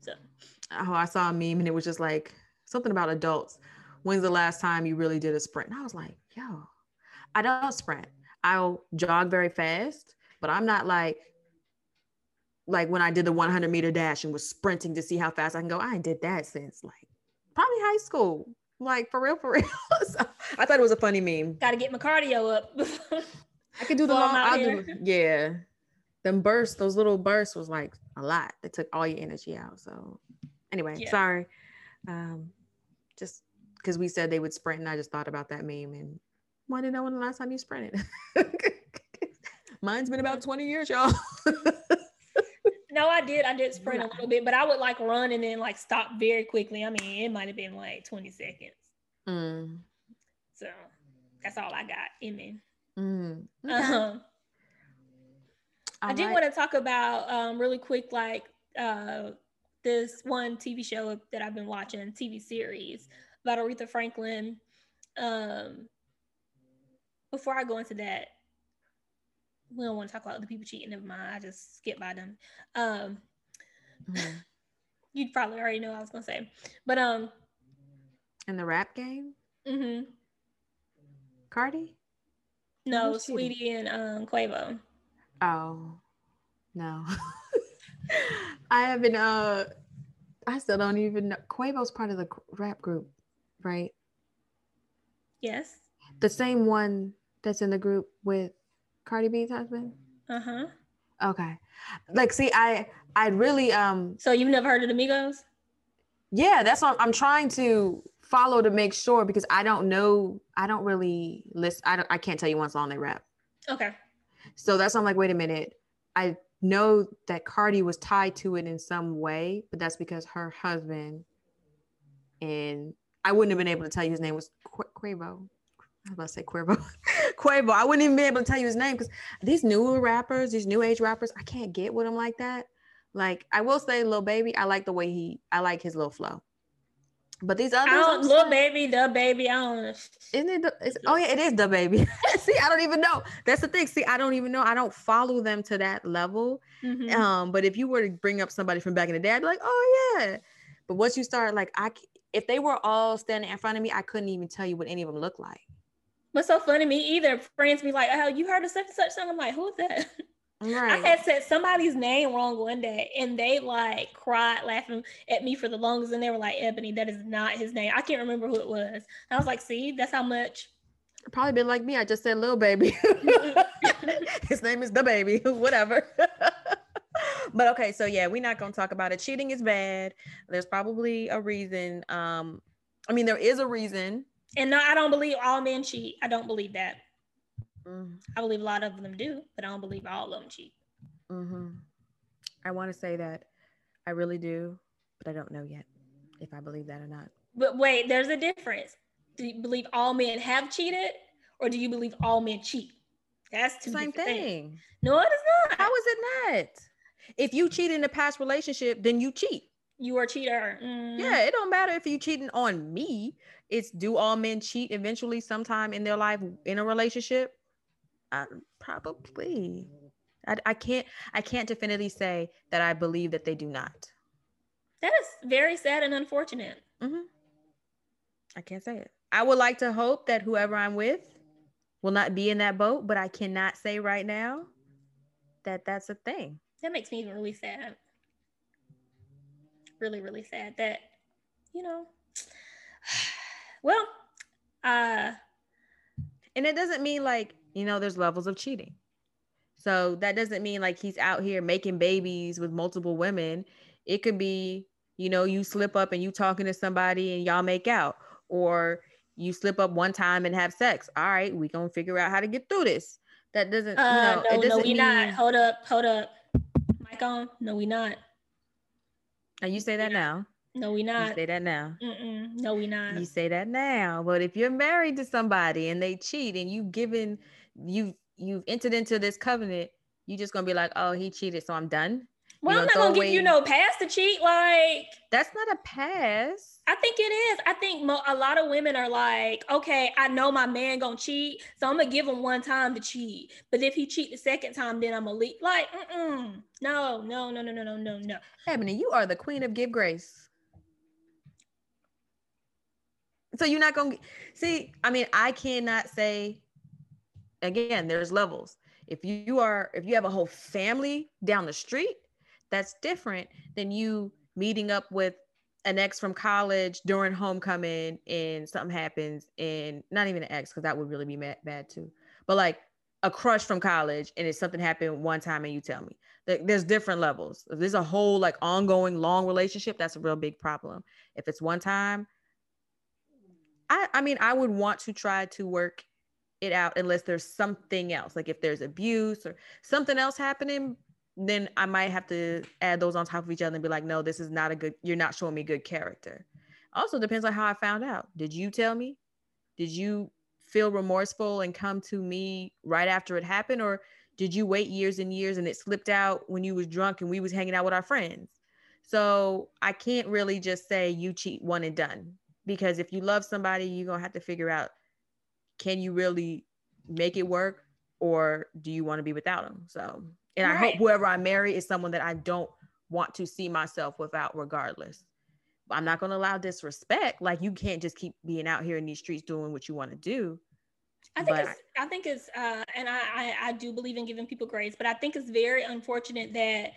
S2: So,
S1: oh, I saw a meme, and it was just like something about adults. When's the last time you really did a sprint? And I was like, yo, I don't sprint. I'll jog very fast, but I'm not like like when I did the 100 meter dash and was sprinting to see how fast I can go. I did that since like probably high school. Like for real, for real. so I thought it was a funny meme.
S2: Got to get my cardio up.
S1: I could do the long. I'll do, yeah. Them bursts, those little bursts was like a lot. They took all your energy out. So anyway, yeah. sorry. Um, just because we said they would sprint, and I just thought about that meme and wanted to know when the last time you sprinted. Mine's been about 20 years, y'all.
S2: No, I did. I did sprint a little bit, but I would like run and then like stop very quickly. I mean, it might have been like 20 seconds. Mm. So that's all I got in me. Mm. Okay. Um, I did right. want to talk about um, really quick, like uh, this one TV show that I've been watching, TV series about Aretha Franklin. Um, before I go into that, we don't want to talk about other people cheating. Never mind. I just skip by them. Um, mm-hmm. you'd probably already know I was gonna say, but um,
S1: in the rap game. Mm-hmm. Cardi.
S2: No, Saweetie and um Quavo.
S1: Oh, no. I haven't. Uh, I still don't even know. Quavo's part of the rap group, right?
S2: Yes.
S1: The same one that's in the group with Cardi B's husband?
S2: Uh-huh.
S1: Okay. Like see, I I really um
S2: So you've never heard of the Migos?
S1: Yeah, that's what I'm trying to follow to make sure because I don't know I don't really list I don't I can't tell you one song they rap.
S2: Okay.
S1: So that's why I'm like, wait a minute. I know that Cardi was tied to it in some way, but that's because her husband and I wouldn't have been able to tell you his name was Qu- Quavo. I was about to say Quavo. Quavo. I wouldn't even be able to tell you his name because these newer rappers, these new age rappers, I can't get with them like that. Like I will say, little baby, I like the way he, I like his little flow. But these others,
S2: I don't, little baby, the baby, I don't.
S1: Isn't it? The, it's, oh yeah, it is the baby. See, I don't even know. That's the thing. See, I don't even know. I don't follow them to that level. Mm-hmm. Um, but if you were to bring up somebody from back in the day, I'd be like, oh yeah. But once you start, like, I, if they were all standing in front of me, I couldn't even tell you what any of them looked like.
S2: What's so funny to me either? Friends be like, oh, you heard of such and such song? I'm like, who's that? Right. I had said somebody's name wrong one day and they like cried laughing at me for the longest and they were like, Ebony, that is not his name. I can't remember who it was. And I was like, see, that's how much.
S1: Probably been like me. I just said little baby. his name is the baby, whatever. but okay, so yeah, we're not gonna talk about it. Cheating is bad. There's probably a reason. Um, I mean, there is a reason.
S2: And no, I don't believe all men cheat. I don't believe that. Mm-hmm. I believe a lot of them do, but I don't believe all of them cheat.
S1: Mm-hmm. I want to say that I really do, but I don't know yet if I believe that or not.
S2: But wait, there's a difference. Do you believe all men have cheated, or do you believe all men cheat? That's two same thing. Things. No, it is not.
S1: How is it not? If you cheat in a past relationship, then you cheat.
S2: You are a cheater. Mm.
S1: Yeah, it don't matter if you cheating on me. It's do all men cheat eventually sometime in their life in a relationship? I, probably. I, I can't. I can't definitively say that I believe that they do not.
S2: That is very sad and unfortunate. Mm-hmm.
S1: I can't say it. I would like to hope that whoever I'm with will not be in that boat, but I cannot say right now that that's a thing.
S2: That makes me really sad. Really, really sad that, you know, well, uh,
S1: and it doesn't mean like you know, there's levels of cheating. So that doesn't mean like he's out here making babies with multiple women. It could be, you know, you slip up and you talking to somebody and y'all make out, or you slip up one time and have sex. All right, we gonna figure out how to get through this. That doesn't, uh,
S2: you know, no, no, we mean... not. Hold up, hold up. Mic on? No, we not.
S1: And you say that now.
S2: No, we not.
S1: You say that now.
S2: Mm-mm. No, we not.
S1: You say that now. But if you're married to somebody and they cheat and you given you you've entered into this covenant, you just gonna be like, oh, he cheated, so I'm done.
S2: Well, I'm not gonna give you no pass to cheat. Like
S1: that's not a pass.
S2: I think it is. I think mo- a lot of women are like, okay, I know my man gonna cheat, so I'm gonna give him one time to cheat. But if he cheat the second time, then I'm gonna leave. Like, mm-mm. no, no, no, no, no, no, no, no.
S1: Ebony, you are the queen of give grace. So you're not gonna see. I mean, I cannot say again, there's levels. If you are, if you have a whole family down the street, that's different than you meeting up with an ex from college during homecoming and something happens and not even an ex because that would really be mad, bad too but like a crush from college and it's something happened one time and you tell me there's different levels if there's a whole like ongoing long relationship that's a real big problem if it's one time i i mean i would want to try to work it out unless there's something else. Like if there's abuse or something else happening, then I might have to add those on top of each other and be like, no, this is not a good, you're not showing me good character. Also depends on how I found out. Did you tell me? Did you feel remorseful and come to me right after it happened? Or did you wait years and years and it slipped out when you was drunk and we was hanging out with our friends? So I can't really just say you cheat one and done because if you love somebody, you're gonna have to figure out can you really make it work or do you want to be without them? So, and right. I hope whoever I marry is someone that I don't want to see myself without, regardless. I'm not going to allow disrespect. Like you can't just keep being out here in these streets doing what you want to do.
S2: I think but, it's, I think it's, uh, and I, I, I do believe in giving people grace, but I think it's very unfortunate that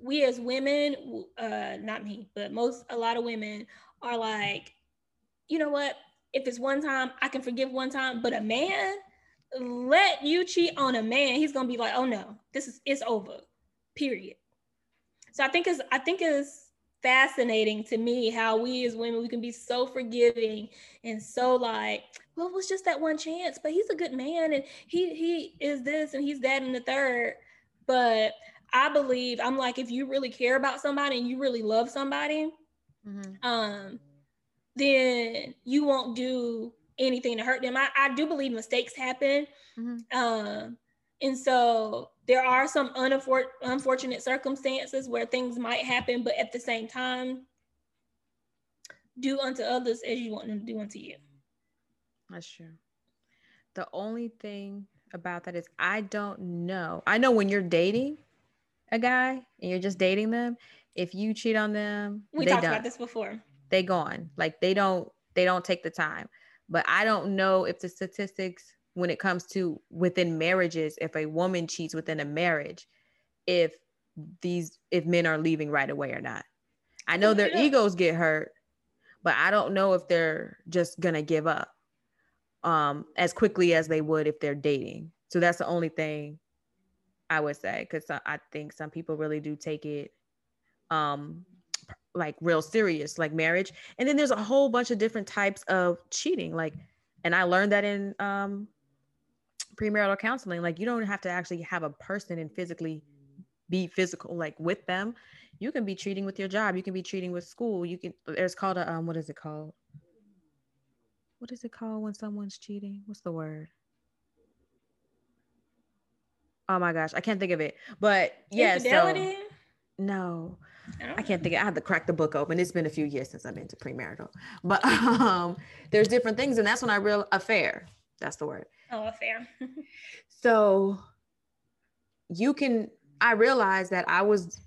S2: we as women, uh, not me, but most, a lot of women are like, you know what? if it's one time, I can forgive one time. But a man, let you cheat on a man, he's gonna be like, oh no, this is it's over. Period. So I think it's I think it's fascinating to me how we as women we can be so forgiving and so like, well, it was just that one chance, but he's a good man and he he is this and he's that and the third. But I believe I'm like, if you really care about somebody and you really love somebody, mm-hmm. um, then you won't do anything to hurt them. I, I do believe mistakes happen. Mm-hmm. Um, And so there are some unfor- unfortunate circumstances where things might happen, but at the same time, do unto others as you want them to do unto you.
S1: That's true. The only thing about that is I don't know. I know when you're dating a guy and you're just dating them, if you cheat on them,
S2: we talked done. about this before.
S1: They gone. Like they don't they don't take the time. But I don't know if the statistics when it comes to within marriages, if a woman cheats within a marriage, if these if men are leaving right away or not. I know their yeah. egos get hurt, but I don't know if they're just gonna give up um as quickly as they would if they're dating. So that's the only thing I would say because I think some people really do take it um like real serious like marriage. And then there's a whole bunch of different types of cheating like and I learned that in um premarital counseling. Like you don't have to actually have a person and physically be physical like with them. You can be treating with your job. You can be treating with school. You can there's called a um what is it called? What is it called when someone's cheating? What's the word? Oh my gosh i can't think of it. But yeah Infidelity? so no I, can't think. I have to crack the book open. It's been a few years since I've been to premarital, but um, there's different things, and that's when I real affair. That's the word.
S2: Oh, affair.
S1: so you can. I realized that I was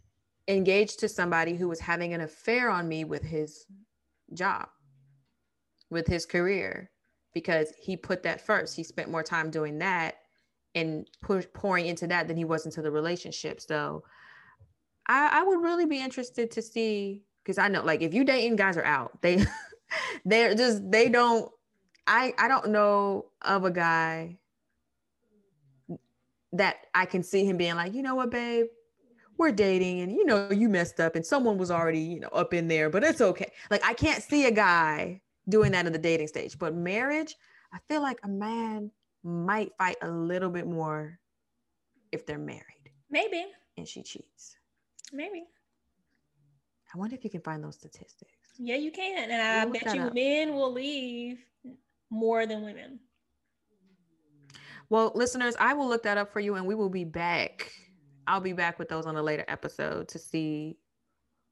S1: engaged to somebody who was having an affair on me with his job, with his career, because he put that first. He spent more time doing that and push, pouring into that than he was into the relationship. So I, I would really be interested to see because I know like if you dating guys are out. They they're just they don't I I don't know of a guy that I can see him being like, you know what, babe, we're dating and you know you messed up and someone was already you know up in there but it's okay. Like i can't see a guy doing that in the dating stage but marriage i feel like a man might fight a little bit more if they're married.
S2: Maybe.
S1: And she cheats
S2: maybe
S1: i wonder if you can find those statistics
S2: yeah you can and i bet you up. men will leave more than women
S1: well listeners i will look that up for you and we will be back I'll be back with those on a later episode to see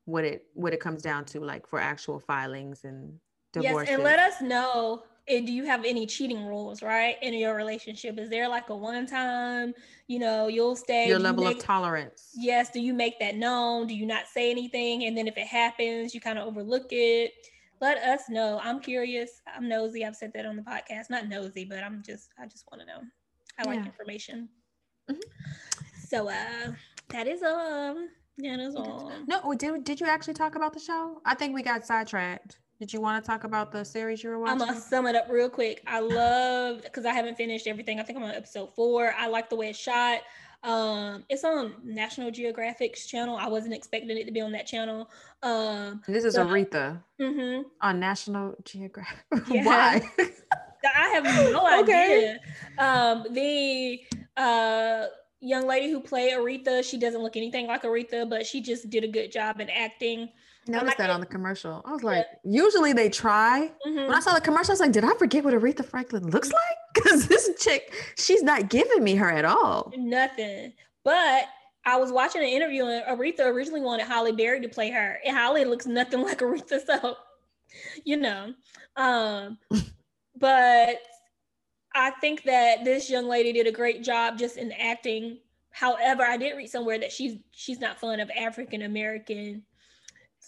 S1: what it what it comes down to, like for actual filings and divorces.
S2: Yes, and let us know. And do you have any cheating rules, right, in your relationship? Is there like a one time, you know, you'll stay
S1: your level you make, of tolerance?
S2: Yes. Do you make that known? Do you not say anything, and then if it happens, you kind of overlook it? Let us know. I'm curious. I'm nosy. I've said that on the podcast. Not nosy, but I'm just I just want to know. I like information. Mm-hmm. So uh that is um that is all.
S1: No, did did you actually talk about the show? I think we got sidetracked. Did you want to talk about the series you were watching?
S2: I'm gonna sum it up real quick. I love because I haven't finished everything. I think I'm on episode four. I like the way it's shot. Um, it's on National Geographic's channel. I wasn't expecting it to be on that channel. Um,
S1: this is
S2: so,
S1: Aretha mm-hmm. on National Geographic. Yeah. Why?
S2: I have no okay. idea. Um, the uh young lady who played Aretha, she doesn't look anything like Aretha, but she just did a good job in acting.
S1: Noticed that on the commercial. I was like, yeah. usually they try. Mm-hmm. When I saw the commercial, I was like, did I forget what Aretha Franklin looks like? Because this chick, she's not giving me her at all.
S2: Nothing. But I was watching an interview and Aretha originally wanted Halle Berry to play her, and Halle looks nothing like Aretha. So, you know, um, but I think that this young lady did a great job just in acting. However, I did read somewhere that she's she's not fond of African American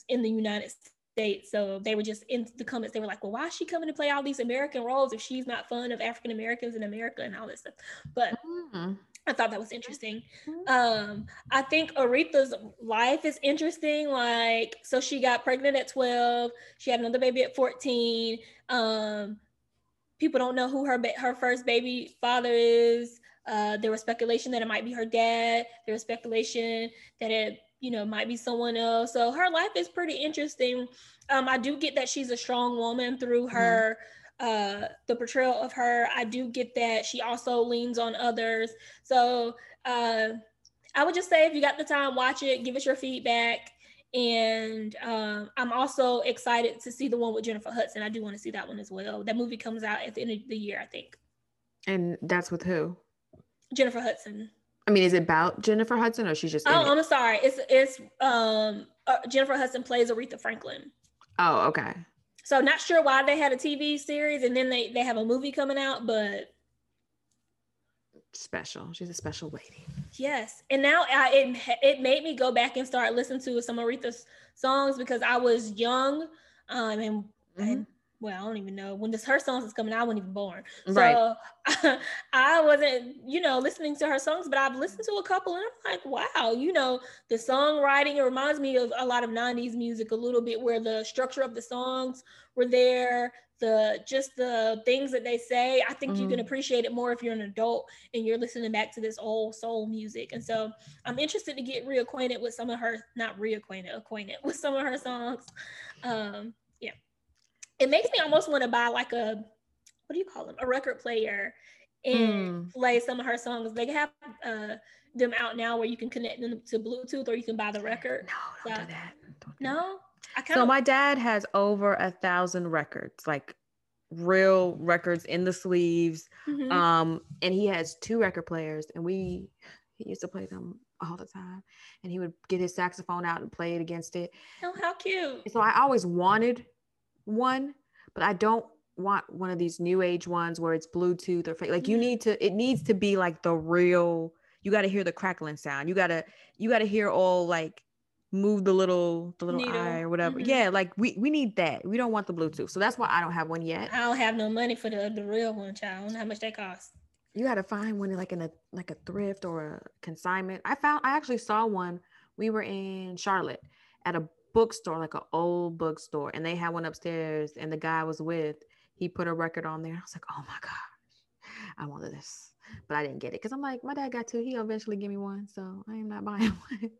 S2: in the United States. So they were just in the comments, they were like, Well, why is she coming to play all these American roles if she's not fond of African Americans in America and all this stuff? But mm-hmm. I thought that was interesting. Mm-hmm. Um, I think Aretha's life is interesting. Like, so she got pregnant at 12, she had another baby at 14. Um, people don't know who her ba- her first baby father is. Uh, there was speculation that it might be her dad. There was speculation that it, you know, might be someone else. So her life is pretty interesting. Um, I do get that she's a strong woman through mm-hmm. her, mm-hmm. uh, the portrayal of her. I do get that she also leans on others. So uh, I would just say if you got the time, watch it, give us your feedback. And um, I'm also excited to see the one with Jennifer Hudson. I do want to see that one as well. That movie comes out at the end of the year, I think.
S1: And that's with who?
S2: Jennifer Hudson.
S1: I mean, is it about Jennifer Hudson or she's just?
S2: Oh, I'm sorry. It's it's um uh, Jennifer Hudson plays Aretha Franklin.
S1: Oh, okay.
S2: So not sure why they had a TV series and then they they have a movie coming out, but
S1: special. She's a special lady.
S2: Yes, and now I, it it made me go back and start listening to some Aretha's songs because I was young, um, and, mm-hmm. and well, I don't even know when this her songs is coming. I wasn't even born, so right. I wasn't, you know, listening to her songs. But I've listened to a couple, and I'm like, wow, you know, the songwriting. It reminds me of a lot of '90s music a little bit, where the structure of the songs were there, the just the things that they say. I think mm-hmm. you can mm-hmm. appreciate it more if you're an adult and you're listening back to this old soul music. And so I'm interested to get reacquainted with some of her, not reacquainted, acquainted with some of her songs. Um, it makes me almost want to buy like a what do you call them a record player and mm. play some of her songs they have uh, them out now where you can connect them to bluetooth or you can buy the record
S1: no don't so, do that don't do
S2: no
S1: that. so my dad has over a thousand records like real records in the sleeves mm-hmm. um and he has two record players and we he used to play them all the time and he would get his saxophone out and play it against it
S2: oh how cute
S1: so i always wanted one, but I don't want one of these new age ones where it's Bluetooth or fake. like you mm-hmm. need to it needs to be like the real you got to hear the crackling sound. You got to you got to hear all like move the little the little Needle. eye or whatever. Mm-hmm. Yeah, like we we need that. We don't want the Bluetooth. So that's why I don't have one yet.
S2: I don't have no money for the the real one, child. I don't know how much they cost.
S1: You got to find one like in a like a thrift or a consignment. I found I actually saw one. We were in Charlotte at a bookstore, like an old bookstore, and they had one upstairs, and the guy I was with, he put a record on there. I was like, oh my gosh, I wanted this, but I didn't get it because I'm like, my dad got two. He'll eventually give me one, so I am not buying one.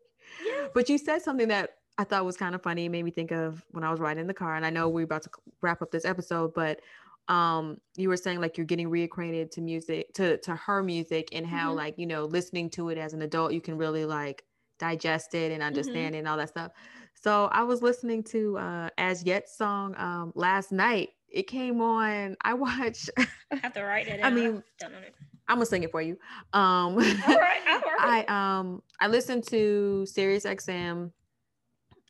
S1: But you said something that I thought was kind of funny. It made me think of when I was riding in the car, and I know we're about to wrap up this episode, but um you were saying like you're getting reacquainted to music to to her music and how mm-hmm. like you know listening to it as an adult you can really like digest it and mm-hmm. understand mm-hmm. it and all that stuff so I was listening to uh Az Yet song um last night. It came on. I watched.
S2: I have to write it. I
S1: mean, I'm gonna sing it for you. Um, all right, all right. I um I listened to Sirius XM,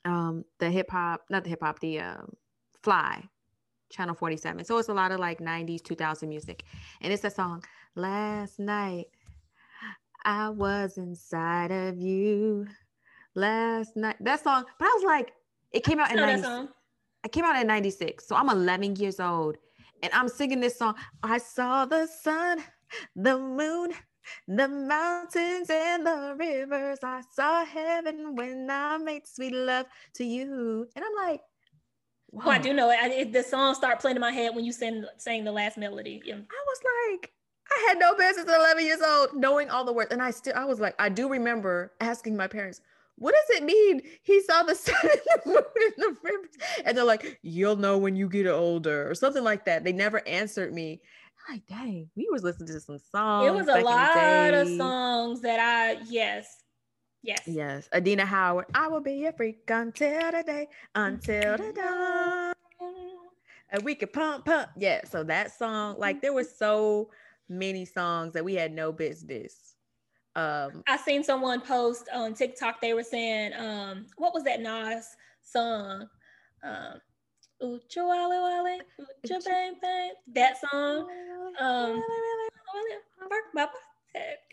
S1: um the hip hop, not the hip hop, the um, Fly, channel 47. So it's a lot of like 90s, 2000 music, and it's a song. Last night, I was inside of you last night. That song, but I was like, it came out in 90, I came out in 96. So I'm 11 years old and I'm singing this song. I saw the sun, the moon, the mountains and the rivers. I saw heaven when I made sweet love to you. And I'm like,
S2: Wow. Oh, I do know it. I, the song start playing in my head when you sang, sang the last melody. Yeah. I
S1: was like, I had no business at 11 years old knowing all the words. And I still, I was like, I do remember asking my parents, what does it mean? He saw the sun and the moon and the rivers. And they're like, you'll know when you get older or something like that. They never answered me. I'm like, dang, we was listening to some songs.
S2: It was a lot of songs that I, yes, yes.
S1: Yes. Adina Howard, I will be a freak until the day, until the dawn. And we could pump, pump. Yeah. So that song, like there were so many songs that we had no business
S2: um, I seen someone post on TikTok. They were saying, um, what was that Nas song? Um, Oochie Wally Wally, Oochie Bang Bang. That song. Um,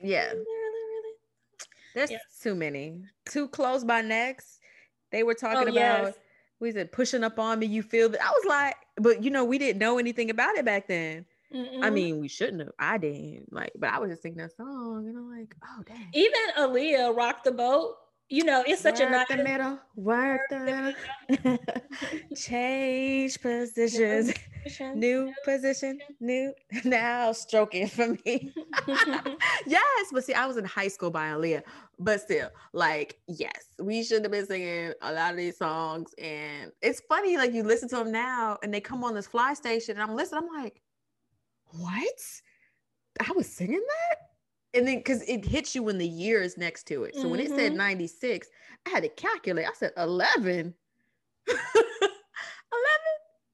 S1: yeah. There's too many. Too close by next. They were talking oh, about. Yes. We said pushing up on me. You feel that? I was like, but you know, we didn't know anything about it back then. Mm-mm. I mm-hmm. mean, we shouldn't have. I didn't like, but I was just singing that song, and I'm like, oh dang.
S2: Even Aaliyah rocked the boat. You know, it's such
S1: work
S2: a nice
S1: the middle, work the middle. change positions, new position, new now stroking for me. yes, but see, I was in high school by Aaliyah, but still, like, yes, we shouldn't have been singing a lot of these songs, and it's funny, like you listen to them now, and they come on this fly station, and I'm listening, I'm like what? I was singing that? And then because it hits you when the year is next to it. So mm-hmm. when it said mm-hmm. 96, I had to calculate. I said 11. 11?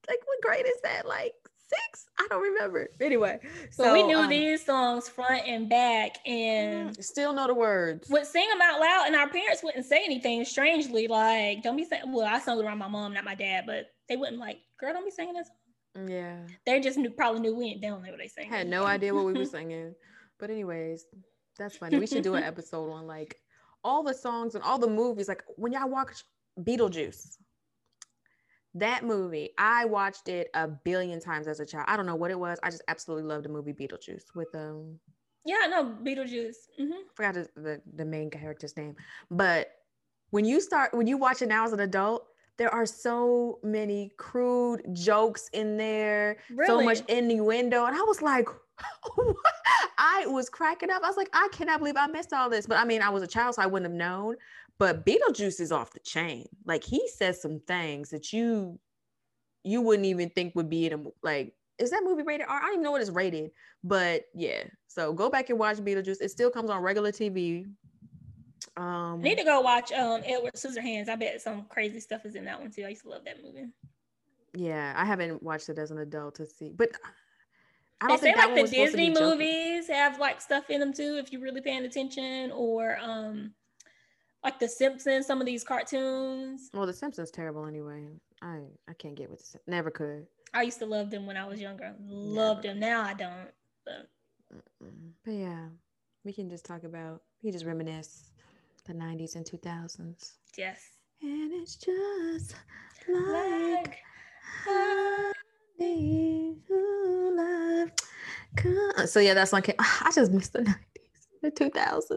S1: Like what grade is that? Like six. I don't remember. Anyway,
S2: so we knew um, these songs front and back, and
S1: still know the words.
S2: Would sing them out loud, and our parents wouldn't say anything. Strangely, like don't be saying. Well, I sung it around my mom, not my dad, but they wouldn't like, girl, don't be singing this.
S1: Yeah,
S2: they just knew, probably knew we they don't know what they sang.
S1: Had no idea what we were singing, but anyways, that's funny. We should do an episode on like all the songs and all the movies. Like when y'all watch Beetlejuice that movie, I watched it a billion times as a child. I don't know what it was. I just absolutely loved the movie Beetlejuice with um.
S2: Yeah, no, Beetlejuice. Mm-hmm.
S1: Forgot the, the the main character's name, but when you start when you watch it now as an adult, there are so many crude jokes in there, really? so much innuendo, and I was like, I was cracking up. I was like, I cannot believe I missed all this. But I mean, I was a child, so I wouldn't have known. But Beetlejuice is off the chain. Like he says some things that you you wouldn't even think would be in a like. Is that movie rated R? I don't even know what it's rated, but yeah. So go back and watch Beetlejuice. It still comes on regular TV.
S2: Um, I need to go watch um Edward Scissorhands. I bet some crazy stuff is in that one too. I used to love that movie.
S1: Yeah, I haven't watched it as an adult to see, but
S2: I don't they say like the Disney movies have like stuff in them too, if you're really paying attention, or um like the Simpsons, some of these cartoons.
S1: Well, the Simpsons terrible anyway. I I can't get with the never could.
S2: I used to love them when I was younger. Loved never. them. Now I don't. But.
S1: but yeah, we can just talk about. We just reminisce the '90s and 2000s.
S2: Yes.
S1: And it's just like, like honey who love. So yeah, that's one. I just missed the '90s, the 2000s.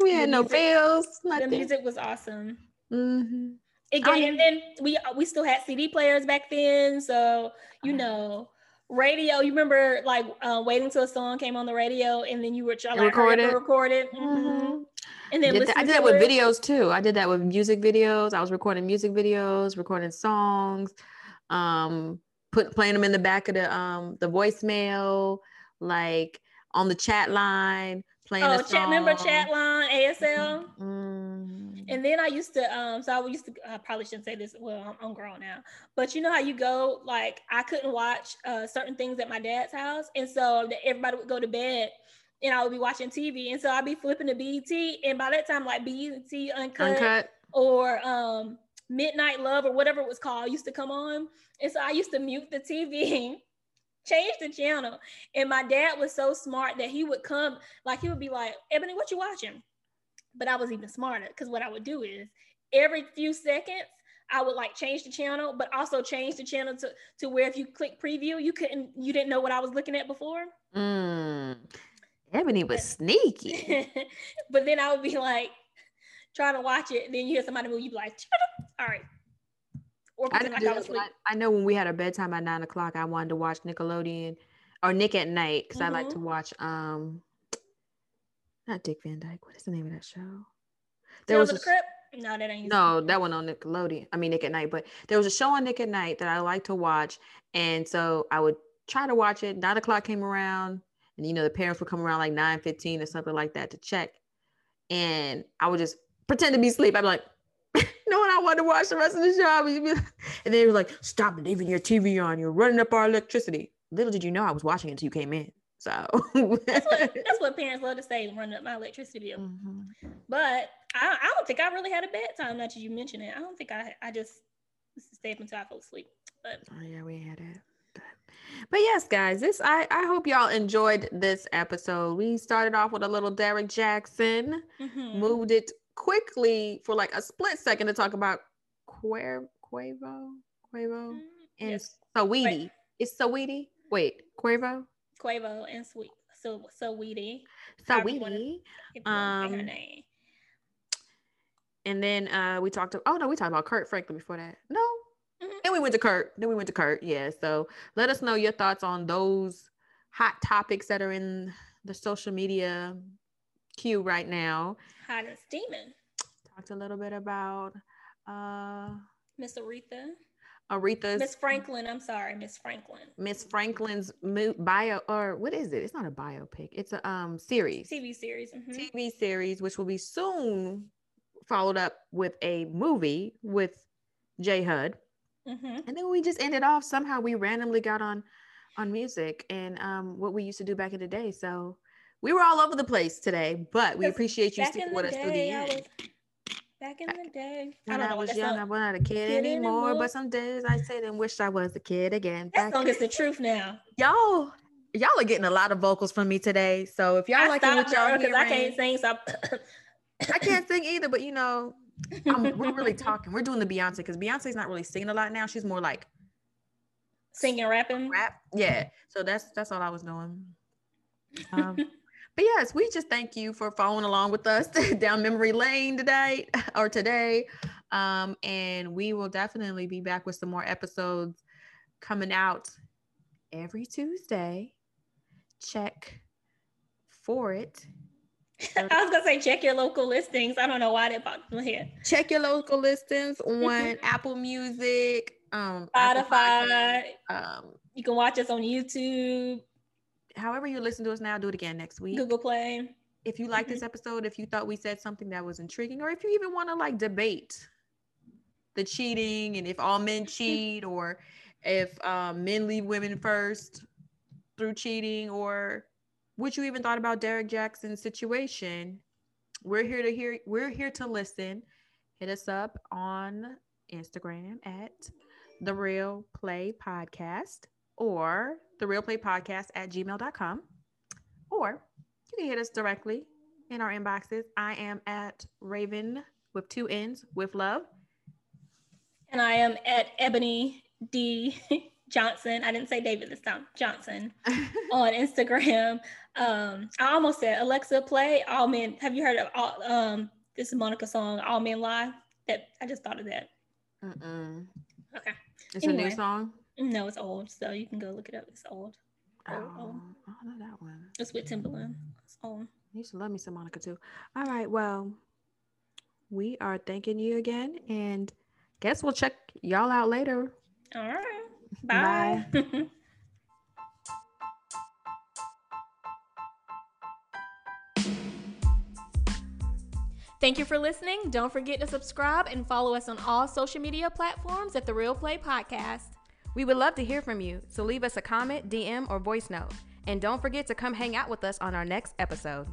S1: We had no bills.
S2: Nothing. The music was awesome. Mm-hmm. Again, and then we we still had CD players back then, so you uh-huh. know, radio. You remember like uh, waiting till a song came on the radio, and then you were trying to record it. Record it. Mm-hmm.
S1: And then did that, I did that with it. videos too. I did that with music videos. I was recording music videos, recording songs, um, put playing them in the back of the um the voicemail, like on the chat line playing oh,
S2: chat, remember chat line ASL? Mm-hmm. And then I used to, um, so I used to, I probably shouldn't say this. Well, I'm, I'm grown now, but you know how you go, like I couldn't watch uh, certain things at my dad's house. And so everybody would go to bed and I would be watching TV. And so I'd be flipping to BET. And by that time, like BET Uncut, Uncut. or um, Midnight Love or whatever it was called used to come on. And so I used to mute the TV change the channel. And my dad was so smart that he would come, like he would be like, Ebony, what you watching? But I was even smarter because what I would do is every few seconds, I would like change the channel, but also change the channel to, to where if you click preview, you couldn't, you didn't know what I was looking at before.
S1: Mm. Ebony was sneaky.
S2: but then I would be like trying to watch it, and then you hear somebody move, you'd be like, all right,
S1: or I, like I, I, I, know when we had a bedtime at nine o'clock, I wanted to watch Nickelodeon or Nick at Nite because mm-hmm. I like to mm-hmm. watch um not Dick Van Dyke. What is the name of that show?
S2: There Tales was a, Crypt? No, that ain't.
S1: No, that one on Nickelodeon. I mean Nick at Nite, but there was a show on Nick at Nite that I like to watch, and so I would try to watch it. Nine o'clock came around, and you know the parents would come around like nine fifteen or something like that to check, and I would just pretend to be asleep. I'd be like, no, and I wanted to watch the rest of the show. And they were like, stop leaving your TV on. You're running up our electricity. Little did you know I was watching until you came in. So
S2: that's, what, that's what parents love to say, running up my electricity bill. Mm-hmm. But I, I don't think I really had a bad time now that you mentioned it. I don't think I I just stayed up until I fell asleep. But
S1: oh yeah, we had it. But yes, guys, this I I hope y'all enjoyed this episode. We started off with a little Derrick Jaxn, mm-hmm. moved it quickly for like a split second to talk about Quavo, Quavo, Quavo, mm, and yes. Saweetie. It's Saweetie. Wait, Quavo.
S2: Quavo and Sweet. So so Saweetie.
S1: Saweetie. Um, and then uh, we talked. To, oh no, we talked about Kirk Franklin before that. No. Then we went to Kirk. Then we went to Kirk. Yeah. So let us know your thoughts on those hot topics that are in the social media queue right now.
S2: Hot and steaming.
S1: Talked a little bit about uh
S2: Miss Aretha.
S1: Aretha's
S2: Miss Franklin. I'm sorry, Miss Franklin.
S1: Miss Franklin's bio or what is it? It's not a biopic. It's a um series.
S2: TV series. Mm-hmm.
S1: TV series, which will be soon followed up with a movie with J Hud. Mm-hmm. And then we just ended off somehow we randomly got on on music and um, what we used to do back in the day. So we were all over the place today, but we appreciate you sticking with us through the end.
S2: Back in the day,
S1: when I, I was young, I wasn't a kid, kid anymore, anymore, But some days I sit and wish I was a kid again.
S2: That song is the truth now.
S1: Y'all, y'all are getting a lot of vocals from me today. So if y'all like what y'all
S2: because I can't sing, so
S1: I can't sing either. But you know, I'm, we're really talking. We're doing the Beyonce because Beyonce's not really singing a lot now. She's more like
S2: singing, rapping,
S1: rap. Yeah. So that's that's all I was doing. Um, but yes, we just thank you for following along with us down memory lane today or today. Um, and we will definitely be back with some more episodes coming out every Tuesday. Check for it.
S2: I was gonna say check your local listings. I don't know why they popped in head.
S1: Check your local listings on Apple Music, um,
S2: Spotify. Um, you can watch us on YouTube
S1: however you listen to us now, do it again next week.
S2: Google Play.
S1: If you like mm-hmm. this episode, if you thought we said something that was intriguing, or if you even want to like debate the cheating and if all men cheat, or if um, men leave women first through cheating, or what you even thought about Derrick Jaxn's situation, we're here to hear. We're here to listen. Hit us up on Instagram at the Real Play Podcast or the real play podcast at gmail.com or you can hit us directly in our inboxes i am at raven with two n's with love
S2: and i am at ebony d johnson i didn't say david this time johnson on instagram um i almost said alexa play all men have you heard of all um this is monica song all men lie that i just thought of that Mm-mm. okay
S1: it's anyway. a new song
S2: no, it's old, so you can go look it up. It's old.
S1: old, oh, old. I know that one.
S2: It's with Timbaland. It's old.
S1: You should love me some Monica too. All right, well, we are thanking you again, and guess we'll check y'all out later.
S2: All right. Bye. Bye. Thank you for listening. Don't forget to subscribe and follow us on all social media platforms at The Real Play Podcast.
S1: We would love to hear from you, so leave us a comment, DM, or voice note. And don't forget to come hang out with us on our next episode.